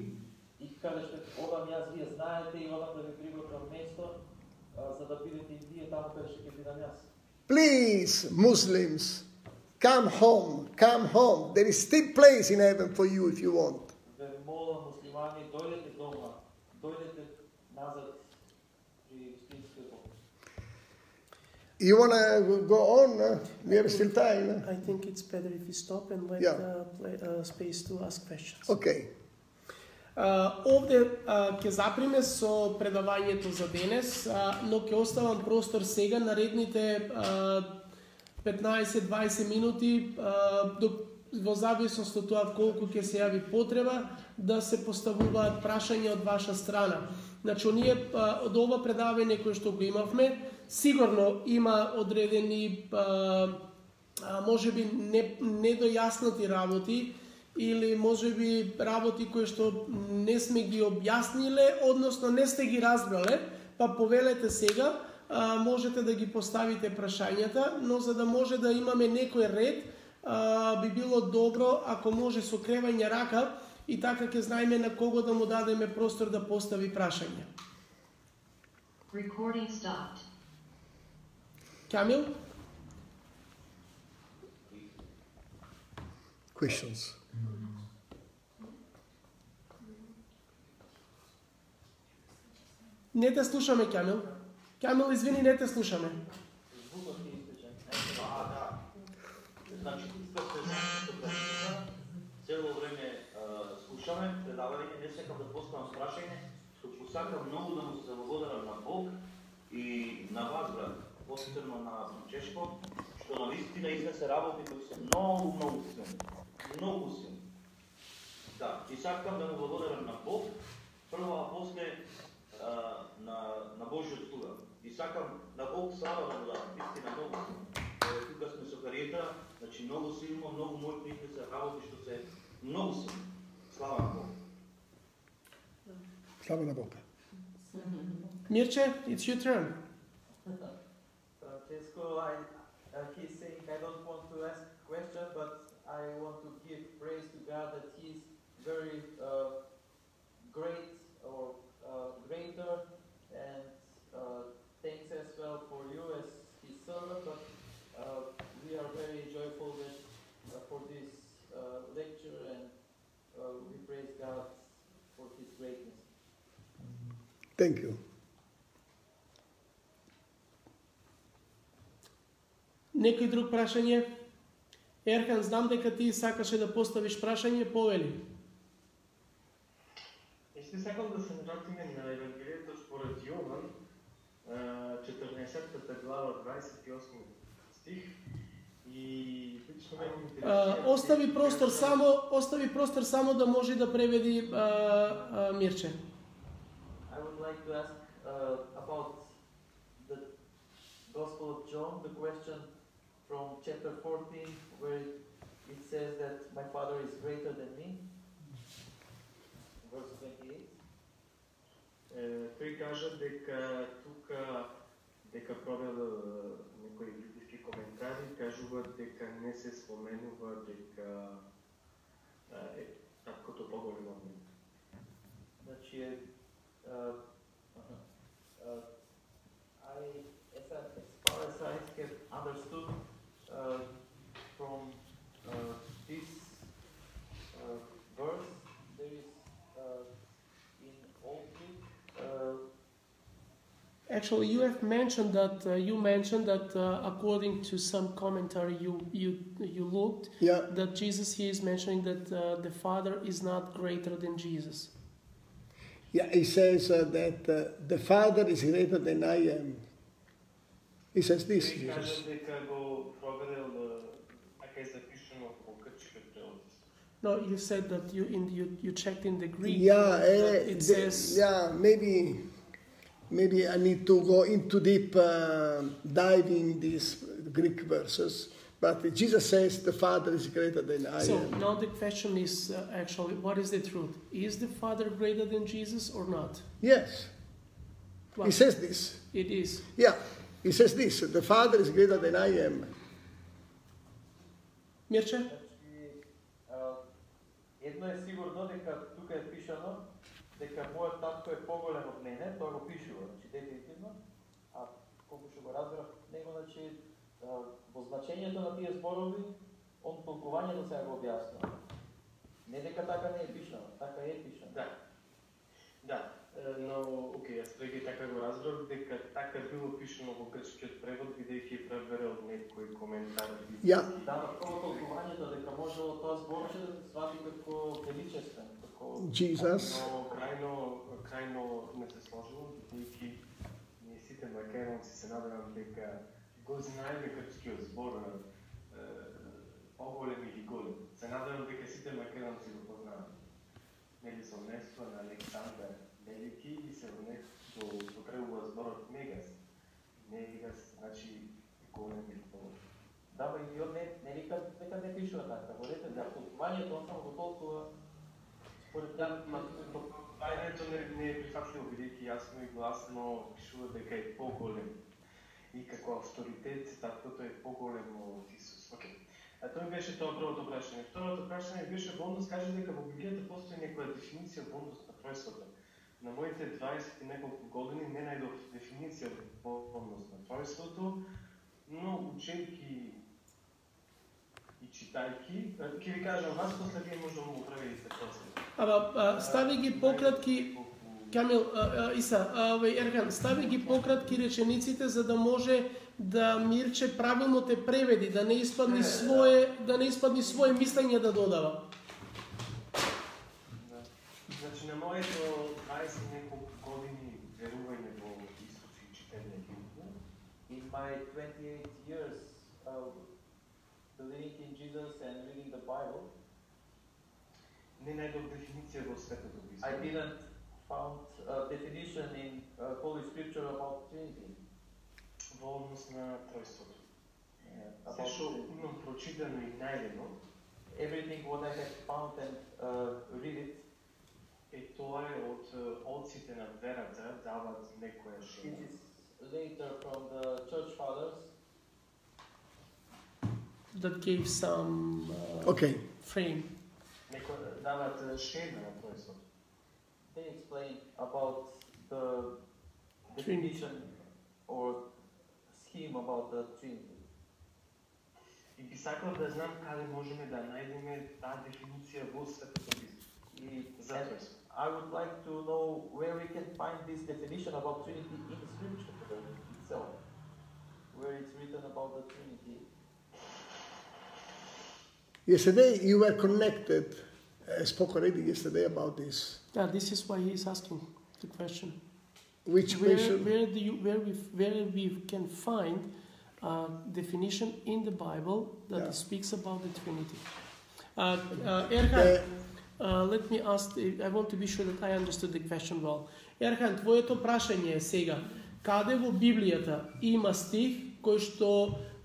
[SPEAKER 4] Please, Muslims, come home, come home. There is still place in heaven for you if you want. You want to go on? uh? We have still time.
[SPEAKER 1] I think it's better if you stop and let
[SPEAKER 4] Yeah.
[SPEAKER 1] uh, play, uh, space to ask questions.
[SPEAKER 4] Okay.
[SPEAKER 1] А, овде а, ќе заприме со предавањето за денес, а, но ќе оставам простор сега наредните а, 15-20 минути а, до, во зависност од тоа колку ќе се јави потреба да се поставуваат прашања од ваша страна. Значи, ние а, од ова предавање кое што го имавме, сигурно има одредени а, а, може би не, недојаснати работи или може би работи кои што не сме ги објасниле, односно не сте ги разбрале, па повелете сега, а, можете да ги поставите прашањата, но за да може да имаме некој ред, а, би било добро ако може со кревање рака и така ќе знаеме на кого да му дадеме простор да постави прашање.
[SPEAKER 5] Recording stopped.
[SPEAKER 1] Камил?
[SPEAKER 4] Questions?
[SPEAKER 1] Не те слушаме, Камил. Камил, извини, не те слушаме.
[SPEAKER 6] Значи, цело време слушаме предавање, не сакам да поставам прашање, што посакам многу да му се заблагодарам на Бог и на вас, брат, посебно на Чешко, што на вистина изнесе работи кои се многу, многу силни. Многу силни. Да, и сакам да му благодарам на Бог, прво, а после а, на, на Божиот слуга. И сакам на Бог слава да му дадам, вистина многу силно. Тука сме со кариета, значи многу силно, многу моќни се работи што се многу силно. Слава на Бог.
[SPEAKER 4] Slava na Boga.
[SPEAKER 1] Мирче, it's your turn.
[SPEAKER 2] it's cool. I, uh, he's saying, I don't want to ask questions, but I want to give praise to God that he's very uh, great or uh, greater. And uh, thanks as well for you as his servant. But uh, we are very joyful that, uh, for this lecture and we praise God for his greatness.
[SPEAKER 4] Thank you.
[SPEAKER 1] Некој друг прашање? Ерхан, знам дека ти сакаше да поставиш прашање, повели.
[SPEAKER 5] Ще сакам да се вратиме на Евангелието според Йован, а, 14 глава, 28 стих. И лично ме
[SPEAKER 1] А, остави простор само, остави простор само да може да преведи а, а, Мирче.
[SPEAKER 2] I would like to ask uh, about the Gospel of John, the question from chapter 14, where it says that my Father is greater than me. Verse 28.
[SPEAKER 5] Е, Тој кажа дека тука дека провел е, некои библиски коментари, кажуваат дека не се споменува дека е, таткото поголем од него.
[SPEAKER 2] Значи, е, uh, uh, I, as, I, as far as I have understood uh, from uh, this uh, verse, there is uh, in Old Greek uh,
[SPEAKER 1] Actually, you have mentioned that uh, you mentioned that uh, according to some commentary you you you looked
[SPEAKER 4] Yeah.
[SPEAKER 1] that Jesus here is mentioning that uh, the Father is not greater than Jesus.
[SPEAKER 4] Yeah, he says uh, that uh, the Father is greater than I am. He says this, Jesus.
[SPEAKER 1] No, you said that you in you, you checked in the Greek.
[SPEAKER 4] Yeah, uh,
[SPEAKER 1] it
[SPEAKER 4] the,
[SPEAKER 1] says.
[SPEAKER 4] Yeah, maybe, maybe I need to go into deep uh, dive in these Greek verses. But Jesus says the Father is greater than I
[SPEAKER 1] so
[SPEAKER 4] am.
[SPEAKER 1] So now the question is uh, actually, what is the truth? Is the Father greater than Jesus or not?
[SPEAKER 4] Yes.
[SPEAKER 1] What?
[SPEAKER 4] He says this.
[SPEAKER 1] It is.
[SPEAKER 4] Yeah. He says this. The Father is greater than I am.
[SPEAKER 1] Mirče?
[SPEAKER 2] Значи, едно е сигурно дека тука е пишано дека мојот татко е поголем од мене, тоа го пишува, значи дефинитивно. А колку што го разбрав него, значи во значењето на тие зборови, он толкувањето сега го објаснува. Не дека така не е пишано, така е пишано.
[SPEAKER 5] Да. Да, но окей, јас веќе така го разбрав дека така било пишано во грчкиот превод бидејќи е преверил некои коментари.
[SPEAKER 4] Yeah,
[SPEAKER 2] Да, тоа толкувањето дека можело тоа зборче да се свати како величествен, како
[SPEAKER 4] Jesus.
[SPEAKER 5] Но крајно, крајно не се сложило, бидејќи ние сите македонци се надевам дека го знаеме грчкиот збор е, поголем или голем. Се надевам дека сите македонци го познават. Нели со место на Александар Велики и се во некој до покревува зборот Мегас. Мегас значи голем или голем.
[SPEAKER 2] Да, ба и од не, не вика дека не пишува така. Водете да толкувањето, он само го толкова според да ма,
[SPEAKER 5] Ајдето не, не е прифатливо, бидејќи јасно и гласно пишува дека е поголем. И како авторитет, таткото е поголем од Исус. Океј. А тоа беше тоа првото прашање. Второто прашање беше во однос, каже дека во Библијата постои некоја дефиниција во однос на тројството. На моите 20 и неколку години не најдов дефиниција во однос на но учејќи и читајќи, ќе ви кажам вас, после вие може да му правите после.
[SPEAKER 1] Ама стави ги пократки, Камил, а, а, Иса, а, овај Ерхан, стави ги пократки речениците за да може да Мирче правилно те преведи, да не испадни свое, да не испадни свое мислење да додава.
[SPEAKER 5] Да. Значи на моето 20 неколку години верување во Исус и читање Библа,
[SPEAKER 2] in my 28 years of believing in Jesus and reading the Bible,
[SPEAKER 5] не најдов дефиниција во Светото
[SPEAKER 2] I
[SPEAKER 5] Писмо.
[SPEAKER 2] didn't found a definition in uh, Holy Scripture about Trinity.
[SPEAKER 5] во однос на тројството.
[SPEAKER 2] Yeah,
[SPEAKER 5] Се
[SPEAKER 2] about
[SPEAKER 5] што
[SPEAKER 2] Trinity.
[SPEAKER 5] имам прочитано и најдено,
[SPEAKER 2] Everything what I have found and uh, read it,
[SPEAKER 5] е тоа е од е, отците на верата дават некоја
[SPEAKER 2] is later from the church fathers
[SPEAKER 1] That gave some uh,
[SPEAKER 4] okay.
[SPEAKER 1] frame.
[SPEAKER 5] Некоја дават шема на тројството.
[SPEAKER 2] they explain about the definition or scheme about the Trinity.
[SPEAKER 5] И би сакал да знам каде можеме да најдеме таа дефиниција во Светото Писмо
[SPEAKER 2] И-
[SPEAKER 5] за тројство.
[SPEAKER 2] I would like to know where we can find this definition about Trinity in Scripture itself, where it's written about the Trinity.
[SPEAKER 4] Yesterday you were connected. I spoke already yesterday about this.
[SPEAKER 1] Yeah, this is why he's asking the question.
[SPEAKER 4] Which
[SPEAKER 1] Where,
[SPEAKER 4] mention?
[SPEAKER 1] where do you where we where we can find a definition in the Bible that
[SPEAKER 4] Yeah.
[SPEAKER 1] speaks about the Trinity? Uh, uh, Erhan, uh, let me ask. I want to be sure that I understood the question well. Ерхан, твоето прашање е сега. Каде во Библијата има стих кој што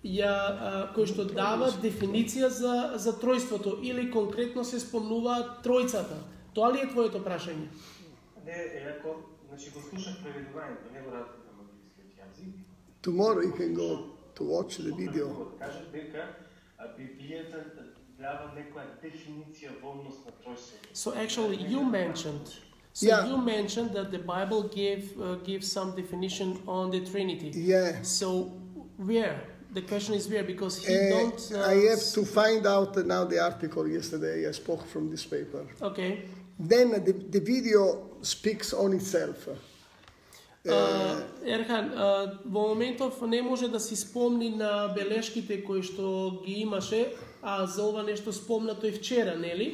[SPEAKER 1] ја кој што дава дефиниција за за тројството или конкретно се спомнува тројцата? Тоа ли е твоето прашање?
[SPEAKER 5] Не, е, ако, значи го слушах преведувањето, не го разбирам на англискиот јазик.
[SPEAKER 4] Tomorrow you can go to watch the video.
[SPEAKER 5] Кажат дека а, Библијата дава некоја дефиниција во однос на тројството.
[SPEAKER 1] So actually, you mentioned. So
[SPEAKER 4] Yeah.
[SPEAKER 1] you mentioned that the Bible gave uh, gives some definition on the Trinity.
[SPEAKER 4] Yeah.
[SPEAKER 1] So where? The question is where because he
[SPEAKER 4] Uh,
[SPEAKER 1] don't. Uh,
[SPEAKER 4] I have to find out now the article yesterday. I spoke from this paper.
[SPEAKER 1] Okay.
[SPEAKER 4] Then the, the video speaks on itself.
[SPEAKER 1] Uh, Ерхан, uh, во моментов не може да си спомни на белешките кои што ги имаше, а за ова нешто спомнато и вчера, нели?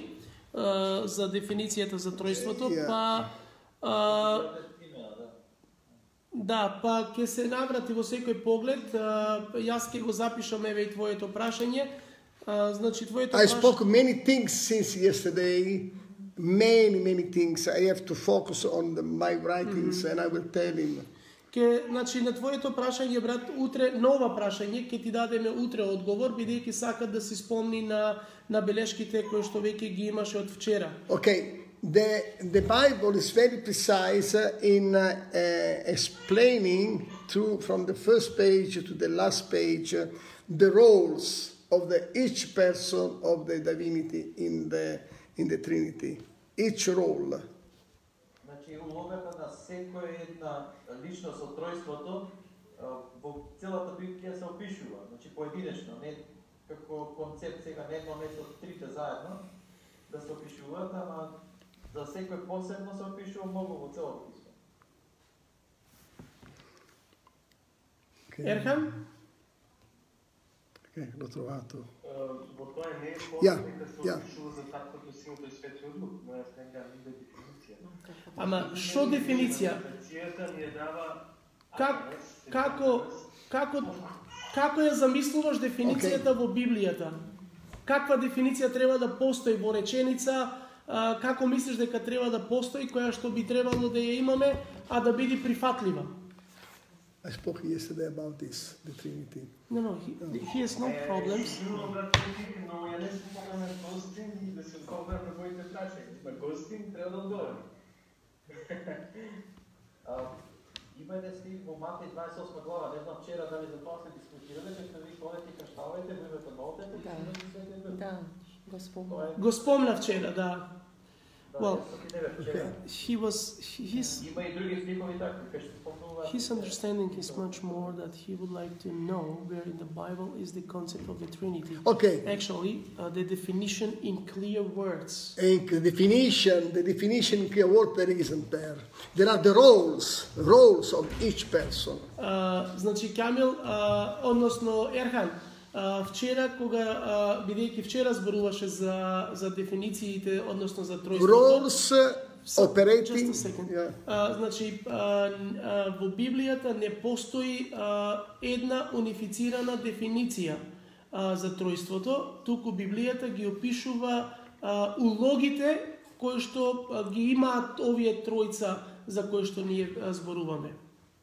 [SPEAKER 1] Uh, за дефиницијата за тројството,
[SPEAKER 4] Yeah.
[SPEAKER 1] па uh,
[SPEAKER 2] Имена, да.
[SPEAKER 1] Па ќе се наврати во секој поглед. а, Јас ќе го запишам еве и твоето прашање. А, Значи твоето
[SPEAKER 4] I
[SPEAKER 1] праш-
[SPEAKER 4] spoke many things since yesterday. Many, many things. I have to focus on the, my writings and I will tell him.
[SPEAKER 1] Ке, значи на твоето прашање брат утре нова прашање ќе ти дадеме утре одговор бидејќи сака да се спомни на на белешките кои што веќе ги имаше од вчера.
[SPEAKER 4] Okay, the, the Bible is very precise in uh, uh, explaining to, from the first page to the last page uh, the roles of the each person of the divinity in the in the Trinity. Each role.
[SPEAKER 2] Улогата на секоја една личност од тројството во целата Библија се опишува, значи поединечно, не како концепт сега не едно место трите заедно да се опишуваат, ама за секој посебно се опишува многу во целото писмо.
[SPEAKER 4] Okay.
[SPEAKER 1] Ерхан?
[SPEAKER 4] Okay, l'ho trovato.
[SPEAKER 5] А, Во тоа
[SPEAKER 1] Ама што дефиниција? Как, како, како, како ја замислуваш дефиницијата okay. во Библијата? Каква дефиниција треба да постои во реченица? како мислиш дека треба да постои, која што би требало да ја имаме, а да биде прифатлива?
[SPEAKER 4] I spoke yesterday about this, the Trinity.
[SPEAKER 1] No, no, he, he has no
[SPEAKER 5] Е,
[SPEAKER 1] problems.
[SPEAKER 5] Сигурно брат Филип, но ја не сум помогнал на Гостин и да се одговорам на моите прашања. На Гостин треба да одговори.
[SPEAKER 2] А, има еден стих во Матеј 28 глава, не знам вчера дали за тоа се дискутирале, дека ви ходите и каштавајте во името на Отец и
[SPEAKER 3] Да.
[SPEAKER 2] Синот и Светиот Дух.
[SPEAKER 3] Да, Господ.
[SPEAKER 2] Тоа е,
[SPEAKER 1] Го спомна вчера, да. Well, he was his his understanding is much more that he would like to know where in the Bible is the concept of the Trinity.
[SPEAKER 4] Okay.
[SPEAKER 1] Actually, uh, the definition in clear words.
[SPEAKER 4] And the definition, the definition in clear words there isn't there. There are the roles, roles of each person.
[SPEAKER 1] Uh, znači Kamil, uh, odnosno Erhan, а, вчера кога а, бидејќи вчера зборуваше за за дефинициите, односно за тројството.
[SPEAKER 4] Roles operating. Yeah.
[SPEAKER 1] А, значи, а, а, во Библијата не постои а, една унифицирана дефиниција а, за тројството, туку Библијата ги опишува а, улогите кои што ги имаат овие тројца за кои што ние зборуваме.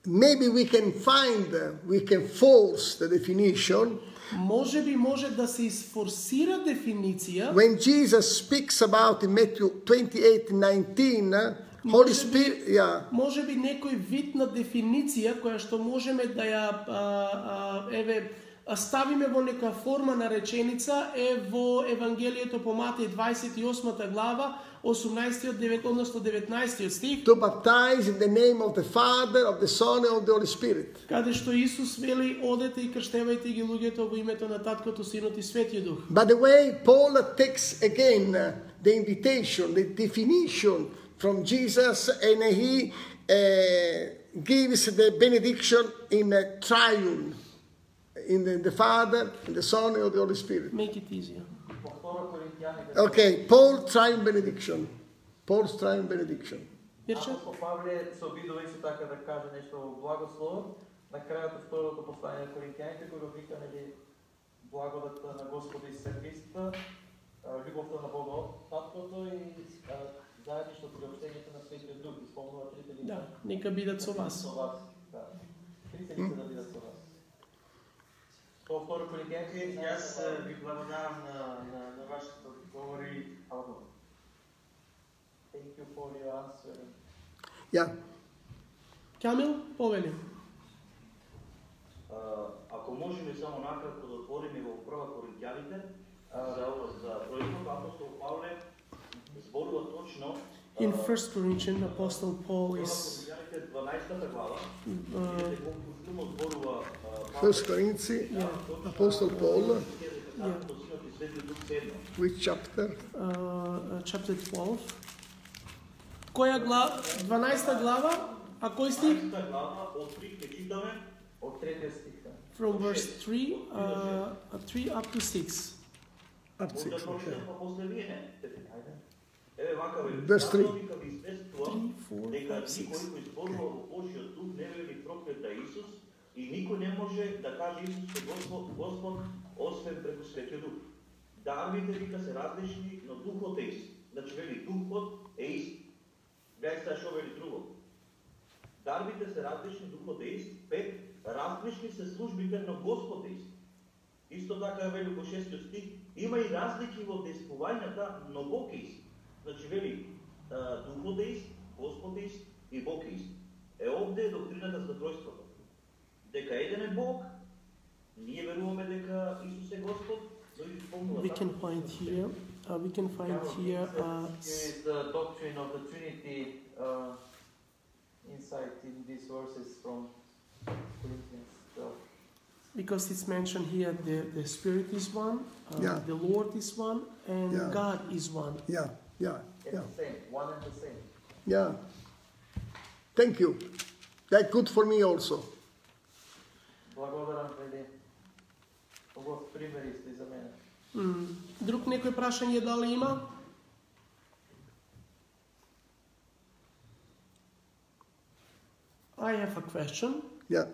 [SPEAKER 4] Maybe we can find, we can force the definition
[SPEAKER 1] Може би може да се изфорсира дефиниција
[SPEAKER 4] when Jesus speaks about in Matthew 28 19, uh, Holy
[SPEAKER 1] Може би-
[SPEAKER 4] Spirit, yeah.
[SPEAKER 1] може би некој вид на дефиниција која што можеме да ја а, а, еве ставиме во нека форма на реченица е во Евангелието по Матеј 28 глава 18 9 односно 19 стих
[SPEAKER 4] to baptize in the name of the Father, of the Son, and of the Holy Spirit.
[SPEAKER 1] каде што Исус вели одете и крштевајте ги луѓето во името на Таткото, Синот и Светиот Дух.
[SPEAKER 4] By the way, Paul takes again uh, the invitation, the definition from Jesus, and he uh, gives the benediction in a triune, in the, the Father, in the Son, and the Holy Spirit.
[SPEAKER 1] Make it easier.
[SPEAKER 2] По 2 Коринтияни
[SPEAKER 4] Okay, Paul triune benediction. Paul's triune benediction.
[SPEAKER 2] Апостол Павле се обидува исто така да каже благослово. На крајот од второто послание на Коринтијаните кој го вика нели благодата на Господа Исуса Христа, а, љубовта на Бога Таткото и а, заедништвото и общењето на Светиот Дух исполнува трите лица.
[SPEAKER 1] Да, нека бидат со вас.
[SPEAKER 2] Со вас. Да. Трите лица да бидат со вас. Тоа второ Коринтијаните
[SPEAKER 6] И аз а, ви благодарам на, на, на вашите отговори. Ала Бог.
[SPEAKER 2] Thank you for your answer.
[SPEAKER 4] Yeah.
[SPEAKER 1] Камил, повели.
[SPEAKER 6] А, ако можеме само накратко да отвориме во прва Коринтијаните,
[SPEAKER 2] А,
[SPEAKER 6] за ова за происход апостол Павле зборува точно а,
[SPEAKER 1] In 1 Corinthians, Apostle Paul
[SPEAKER 6] прва
[SPEAKER 1] is
[SPEAKER 6] Коринтијаните 12 глава,
[SPEAKER 1] uh,
[SPEAKER 6] видите колку силно зборува а,
[SPEAKER 4] First Corinthians,
[SPEAKER 1] yeah,
[SPEAKER 4] Apostle Paul,
[SPEAKER 6] Како Синот и Светиот Дух седно.
[SPEAKER 4] which chapter?
[SPEAKER 1] uh, chapter 12. Која глава? 12 глава? А кој стих?
[SPEAKER 6] 12 глава од 3 ќе читаме
[SPEAKER 2] Од третиот стих. да.
[SPEAKER 1] From verse 3, uh, 3 up to 6.
[SPEAKER 4] Up
[SPEAKER 6] Може
[SPEAKER 4] six,
[SPEAKER 6] да
[SPEAKER 4] okay. Verse three.
[SPEAKER 6] Затоа вика ви известувам
[SPEAKER 1] 3, 4,
[SPEAKER 6] дека
[SPEAKER 1] 5,
[SPEAKER 6] никој
[SPEAKER 1] 6.
[SPEAKER 6] кој зборува во Божиот дух не вели проклета Исус и никој не може да каже Исус е Господ, Господ освен преку Светиот Дух. Дарбите вика се различни, но духот е ист. Значи вели духот е ист. Сега што вели друго. Дарбите се различни, духот е ист. Пет, различни се службите, но Господ е ист. Исто така вели во шестиот стих, има и разлики во дејствувањата, но Бог е ист. Значи вели, а, духот е ист, Господ е ист и Бог е ист. Е овде е доктрината за тројството. Дека еден е Бог, ние веруваме дека Исус е Господ, но и исполнува
[SPEAKER 1] We can find here, uh, we can find here, uh,
[SPEAKER 2] Here is the doctrine of the Trinity uh, insight in these verses from Corinthians 12.
[SPEAKER 1] because it's mentioned here the, the Spirit is one, uh,
[SPEAKER 4] Yeah.
[SPEAKER 1] the Lord is one, and
[SPEAKER 4] Yeah.
[SPEAKER 1] God is one.
[SPEAKER 4] Yeah, yeah,
[SPEAKER 2] It's
[SPEAKER 4] yeah,
[SPEAKER 2] the same, one and the same.
[SPEAKER 4] yeah. Thank you. That's good for me also.
[SPEAKER 2] Благодарам преди. Убав примери сте за мене.
[SPEAKER 1] М, Друг некој прашање дали има? I have a question.
[SPEAKER 4] Yeah.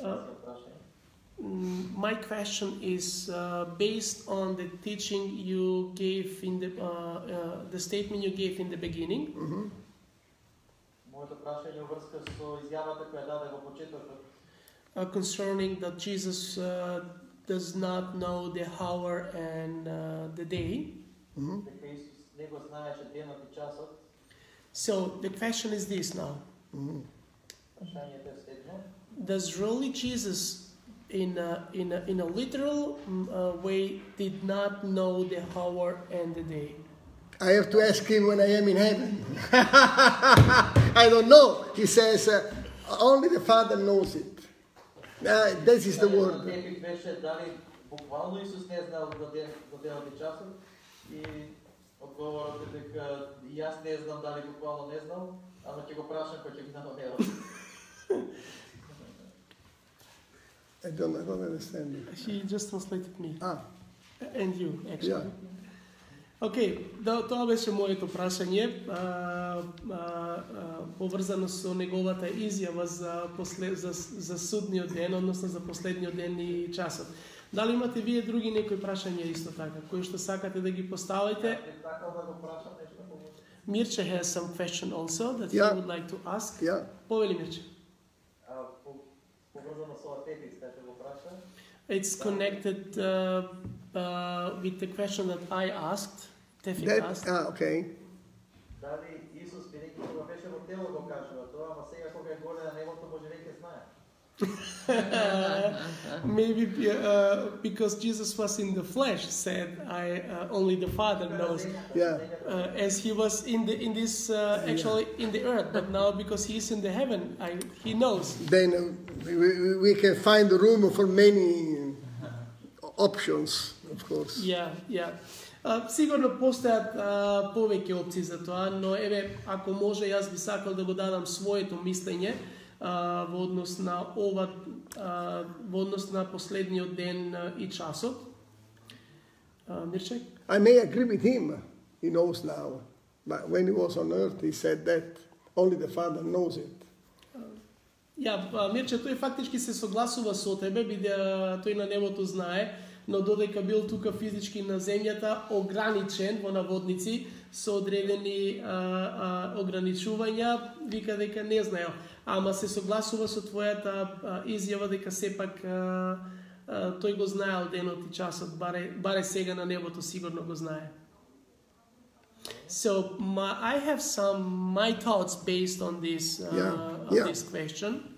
[SPEAKER 1] Uh,
[SPEAKER 2] Се прашање.
[SPEAKER 1] Mm, My question is uh, based on the teaching you gave in the uh, uh, the statement you gave in the beginning.
[SPEAKER 4] Mhm.
[SPEAKER 2] Моето прашање врска со изјавата која даде во почетокот,
[SPEAKER 1] uh, concerning that Jesus uh, does not know the hour and uh, the day.
[SPEAKER 4] Mhm.
[SPEAKER 2] дека Исус не го знаеше денот и часот.
[SPEAKER 1] So the question is this now:
[SPEAKER 4] Mhm.
[SPEAKER 2] Прашањето е следно.
[SPEAKER 1] Does really Jesus, in a, in a, in a literal mm, uh, way, did not know the hour and the day?
[SPEAKER 4] I have to ask him when I am in heaven. I don't know. He says, uh, only the Father knows it. Uh, this is the
[SPEAKER 2] Прашањето на
[SPEAKER 4] word.
[SPEAKER 2] Тепик беше дали буквално Исус не знаел за ден за денот и часот и одговорот е дека и јас не знам дали буквално не знал, ама ќе го прашам кој ќе ги знам него.
[SPEAKER 4] I don't, I don't understand it.
[SPEAKER 1] He just translated me
[SPEAKER 4] Ah,
[SPEAKER 1] and you actually.
[SPEAKER 4] yeah.
[SPEAKER 1] Океј, да, тоа беше моето прашање, а, а, а, поврзано со неговата изјава за, после, за, за судниот ден, односно за последниот ден и часот. Дали имате вие други некои прашања исто така, кои што сакате да ги поставите? Mirce has some question also that
[SPEAKER 4] Yeah.
[SPEAKER 1] he would like to ask.
[SPEAKER 4] Yeah.
[SPEAKER 1] Повели Mirce.
[SPEAKER 2] Поврзано со праша.
[SPEAKER 1] It's connected uh, uh, with the question that I asked, Tefik
[SPEAKER 4] that,
[SPEAKER 1] asked.
[SPEAKER 4] Ah,
[SPEAKER 2] ok.
[SPEAKER 1] Maybe uh, because Jesus was in the flesh, said I uh, only the Father knows.
[SPEAKER 4] Yeah.
[SPEAKER 1] Uh, as he was in the in this uh, actually yeah. in the earth, but now because he is in the heaven, I, he knows.
[SPEAKER 4] Then uh, we, we can find room for many options, of course.
[SPEAKER 1] Yeah, yeah. А, сигурно постојат а, повеќе опции за тоа, но еве ако може јас би сакал да го дадам своето мислење а, во однос на ова а, во однос на последниот ден а, и часот. А, Мирчек?
[SPEAKER 4] I may agree with him. He knows now. But when he was on earth, he said that only the Father knows it.
[SPEAKER 1] Ја, а, Мирче, тој фактички се согласува со тебе, бидеа тој на небото знае, но додека бил тука физички на земјата, ограничен во наводници, со одредени а, а, ограничувања, вика дека не знаел. Ама се согласува со твојата а, изјава дека сепак а, а, тој го знаел денот и часот, баре, баре сега на небото сигурно го знае. So my, I have some my thoughts based on this uh,
[SPEAKER 4] Yeah,
[SPEAKER 1] on
[SPEAKER 4] yeah.
[SPEAKER 1] this question.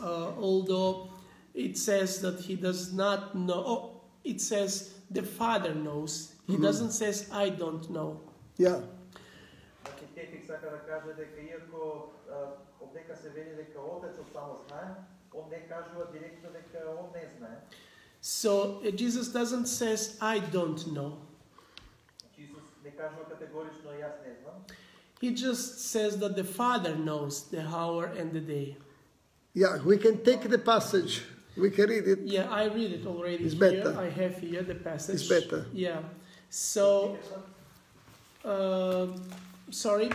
[SPEAKER 1] Uh, although it says that he does not know. Oh, it says the father knows. He
[SPEAKER 4] Mm-hmm.
[SPEAKER 1] doesn't says I don't know.
[SPEAKER 4] Yeah.
[SPEAKER 2] Значи Тетик сака да каже дека иако а, одека се вели дека отецот само знае, он не кажува директно дека он не знае.
[SPEAKER 1] So uh, Jesus doesn't says I don't know.
[SPEAKER 2] Значи Исус не кажува категорично јас не знам.
[SPEAKER 1] He just says that the father knows the hour and the day.
[SPEAKER 4] Yeah, we can take the passage. we can read it.
[SPEAKER 1] Yeah, I read it already.
[SPEAKER 4] It's
[SPEAKER 1] here.
[SPEAKER 4] better.
[SPEAKER 1] I have here the passage.
[SPEAKER 4] It's better.
[SPEAKER 1] Yeah. So, uh, sorry.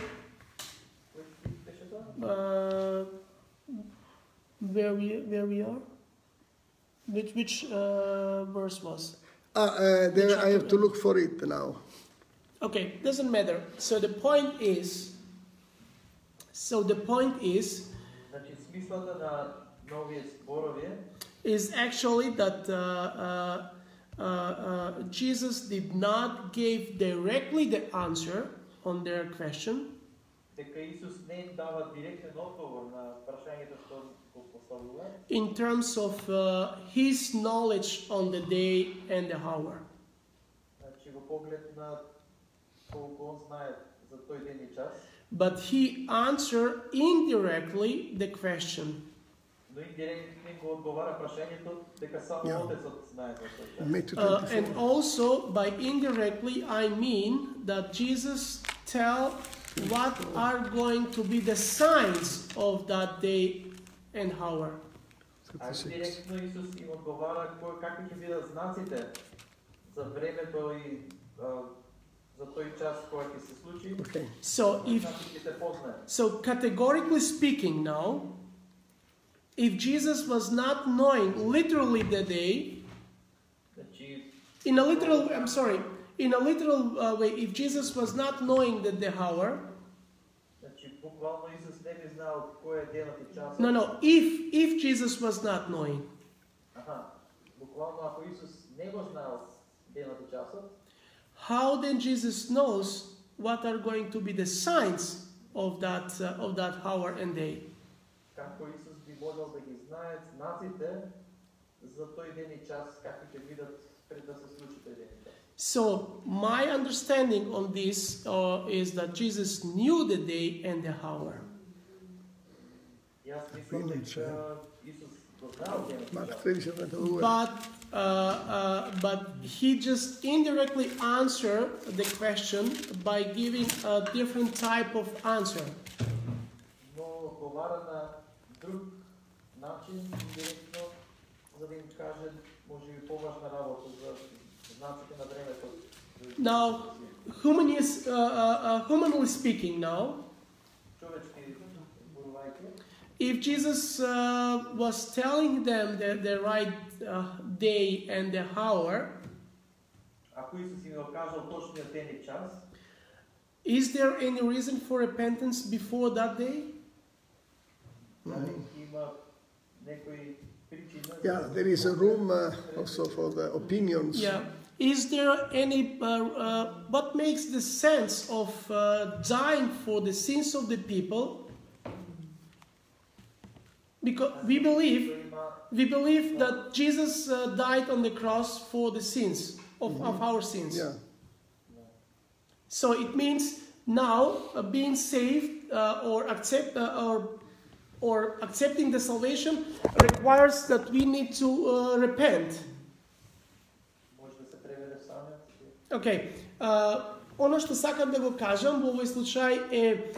[SPEAKER 1] Uh, where we where we are? Which which uh, verse was?
[SPEAKER 4] Uh, uh, there I have to look for it now.
[SPEAKER 1] Okay, doesn't matter. So the point is. So the point is is actually that uh uh, uh, uh, Jesus did not give directly the answer on their question. In terms of uh, his knowledge on the day and the hour. But he answered indirectly the question.
[SPEAKER 2] но индиректно им го одговара прашањето дека само
[SPEAKER 4] Yeah.
[SPEAKER 2] Отецот знае за тој час.
[SPEAKER 4] Matthew
[SPEAKER 1] Uh,
[SPEAKER 4] 24.
[SPEAKER 1] and also, by indirectly, I mean that Jesus tell what are going to be the signs of that day and hour.
[SPEAKER 2] А
[SPEAKER 4] 36.
[SPEAKER 2] директно Исус им одговара кој какви ќе бидат знаците за времето и а, за тој час кога ќе се случи,
[SPEAKER 4] Okay.
[SPEAKER 1] So, if
[SPEAKER 2] знаци ќе се познаат.
[SPEAKER 1] So, categorically speaking, now, if Jesus was not knowing literally the day, in a literal, I'm sorry, in a literal uh, way, if Jesus was not knowing that the hour, no, no, if, if Jesus was not knowing. How then Jesus knows what are going to be the signs of that, uh, of that hour and day?
[SPEAKER 2] како Исус би можел да ги знае знаците за тој ден и час, какви ќе бидат пред да се случи тој ден и час.
[SPEAKER 1] So my understanding on this uh, is that Jesus knew the day and the hour.
[SPEAKER 2] Јас мислам
[SPEAKER 4] Иначе.
[SPEAKER 2] дека Исус го знаел денот и
[SPEAKER 4] Mark
[SPEAKER 2] час.
[SPEAKER 4] 13, 22.
[SPEAKER 1] But uh, uh, but he just indirectly answered the question by giving a different type of answer.
[SPEAKER 2] но одговара на друг начин, директно, за да им каже, може би поважна работа за знаците на времето.
[SPEAKER 1] Now, human is, uh, uh, uh, humanly speaking, now,
[SPEAKER 2] Човечки зборувајќи,
[SPEAKER 1] if Jesus uh, was telling them the, the right uh, day and the hour,
[SPEAKER 2] ако Исус им го кажал точниот ден и час,
[SPEAKER 1] is there any reason for repentance before that day?
[SPEAKER 2] дали
[SPEAKER 4] Yeah, there is a room uh, also for the opinions.
[SPEAKER 1] Yeah. Is there any, uh, uh, what makes the sense of uh, dying for the sins of the people? Because we believe, we believe that Jesus uh, died on the cross for the sins of, mm -hmm. of mm-hmm. our sins.
[SPEAKER 4] Yeah.
[SPEAKER 1] So it means now uh, being saved or accept or or accepting the salvation requires that we need to uh, repent. Okay, uh, ono što sakam da go kažem u ovaj slučaj je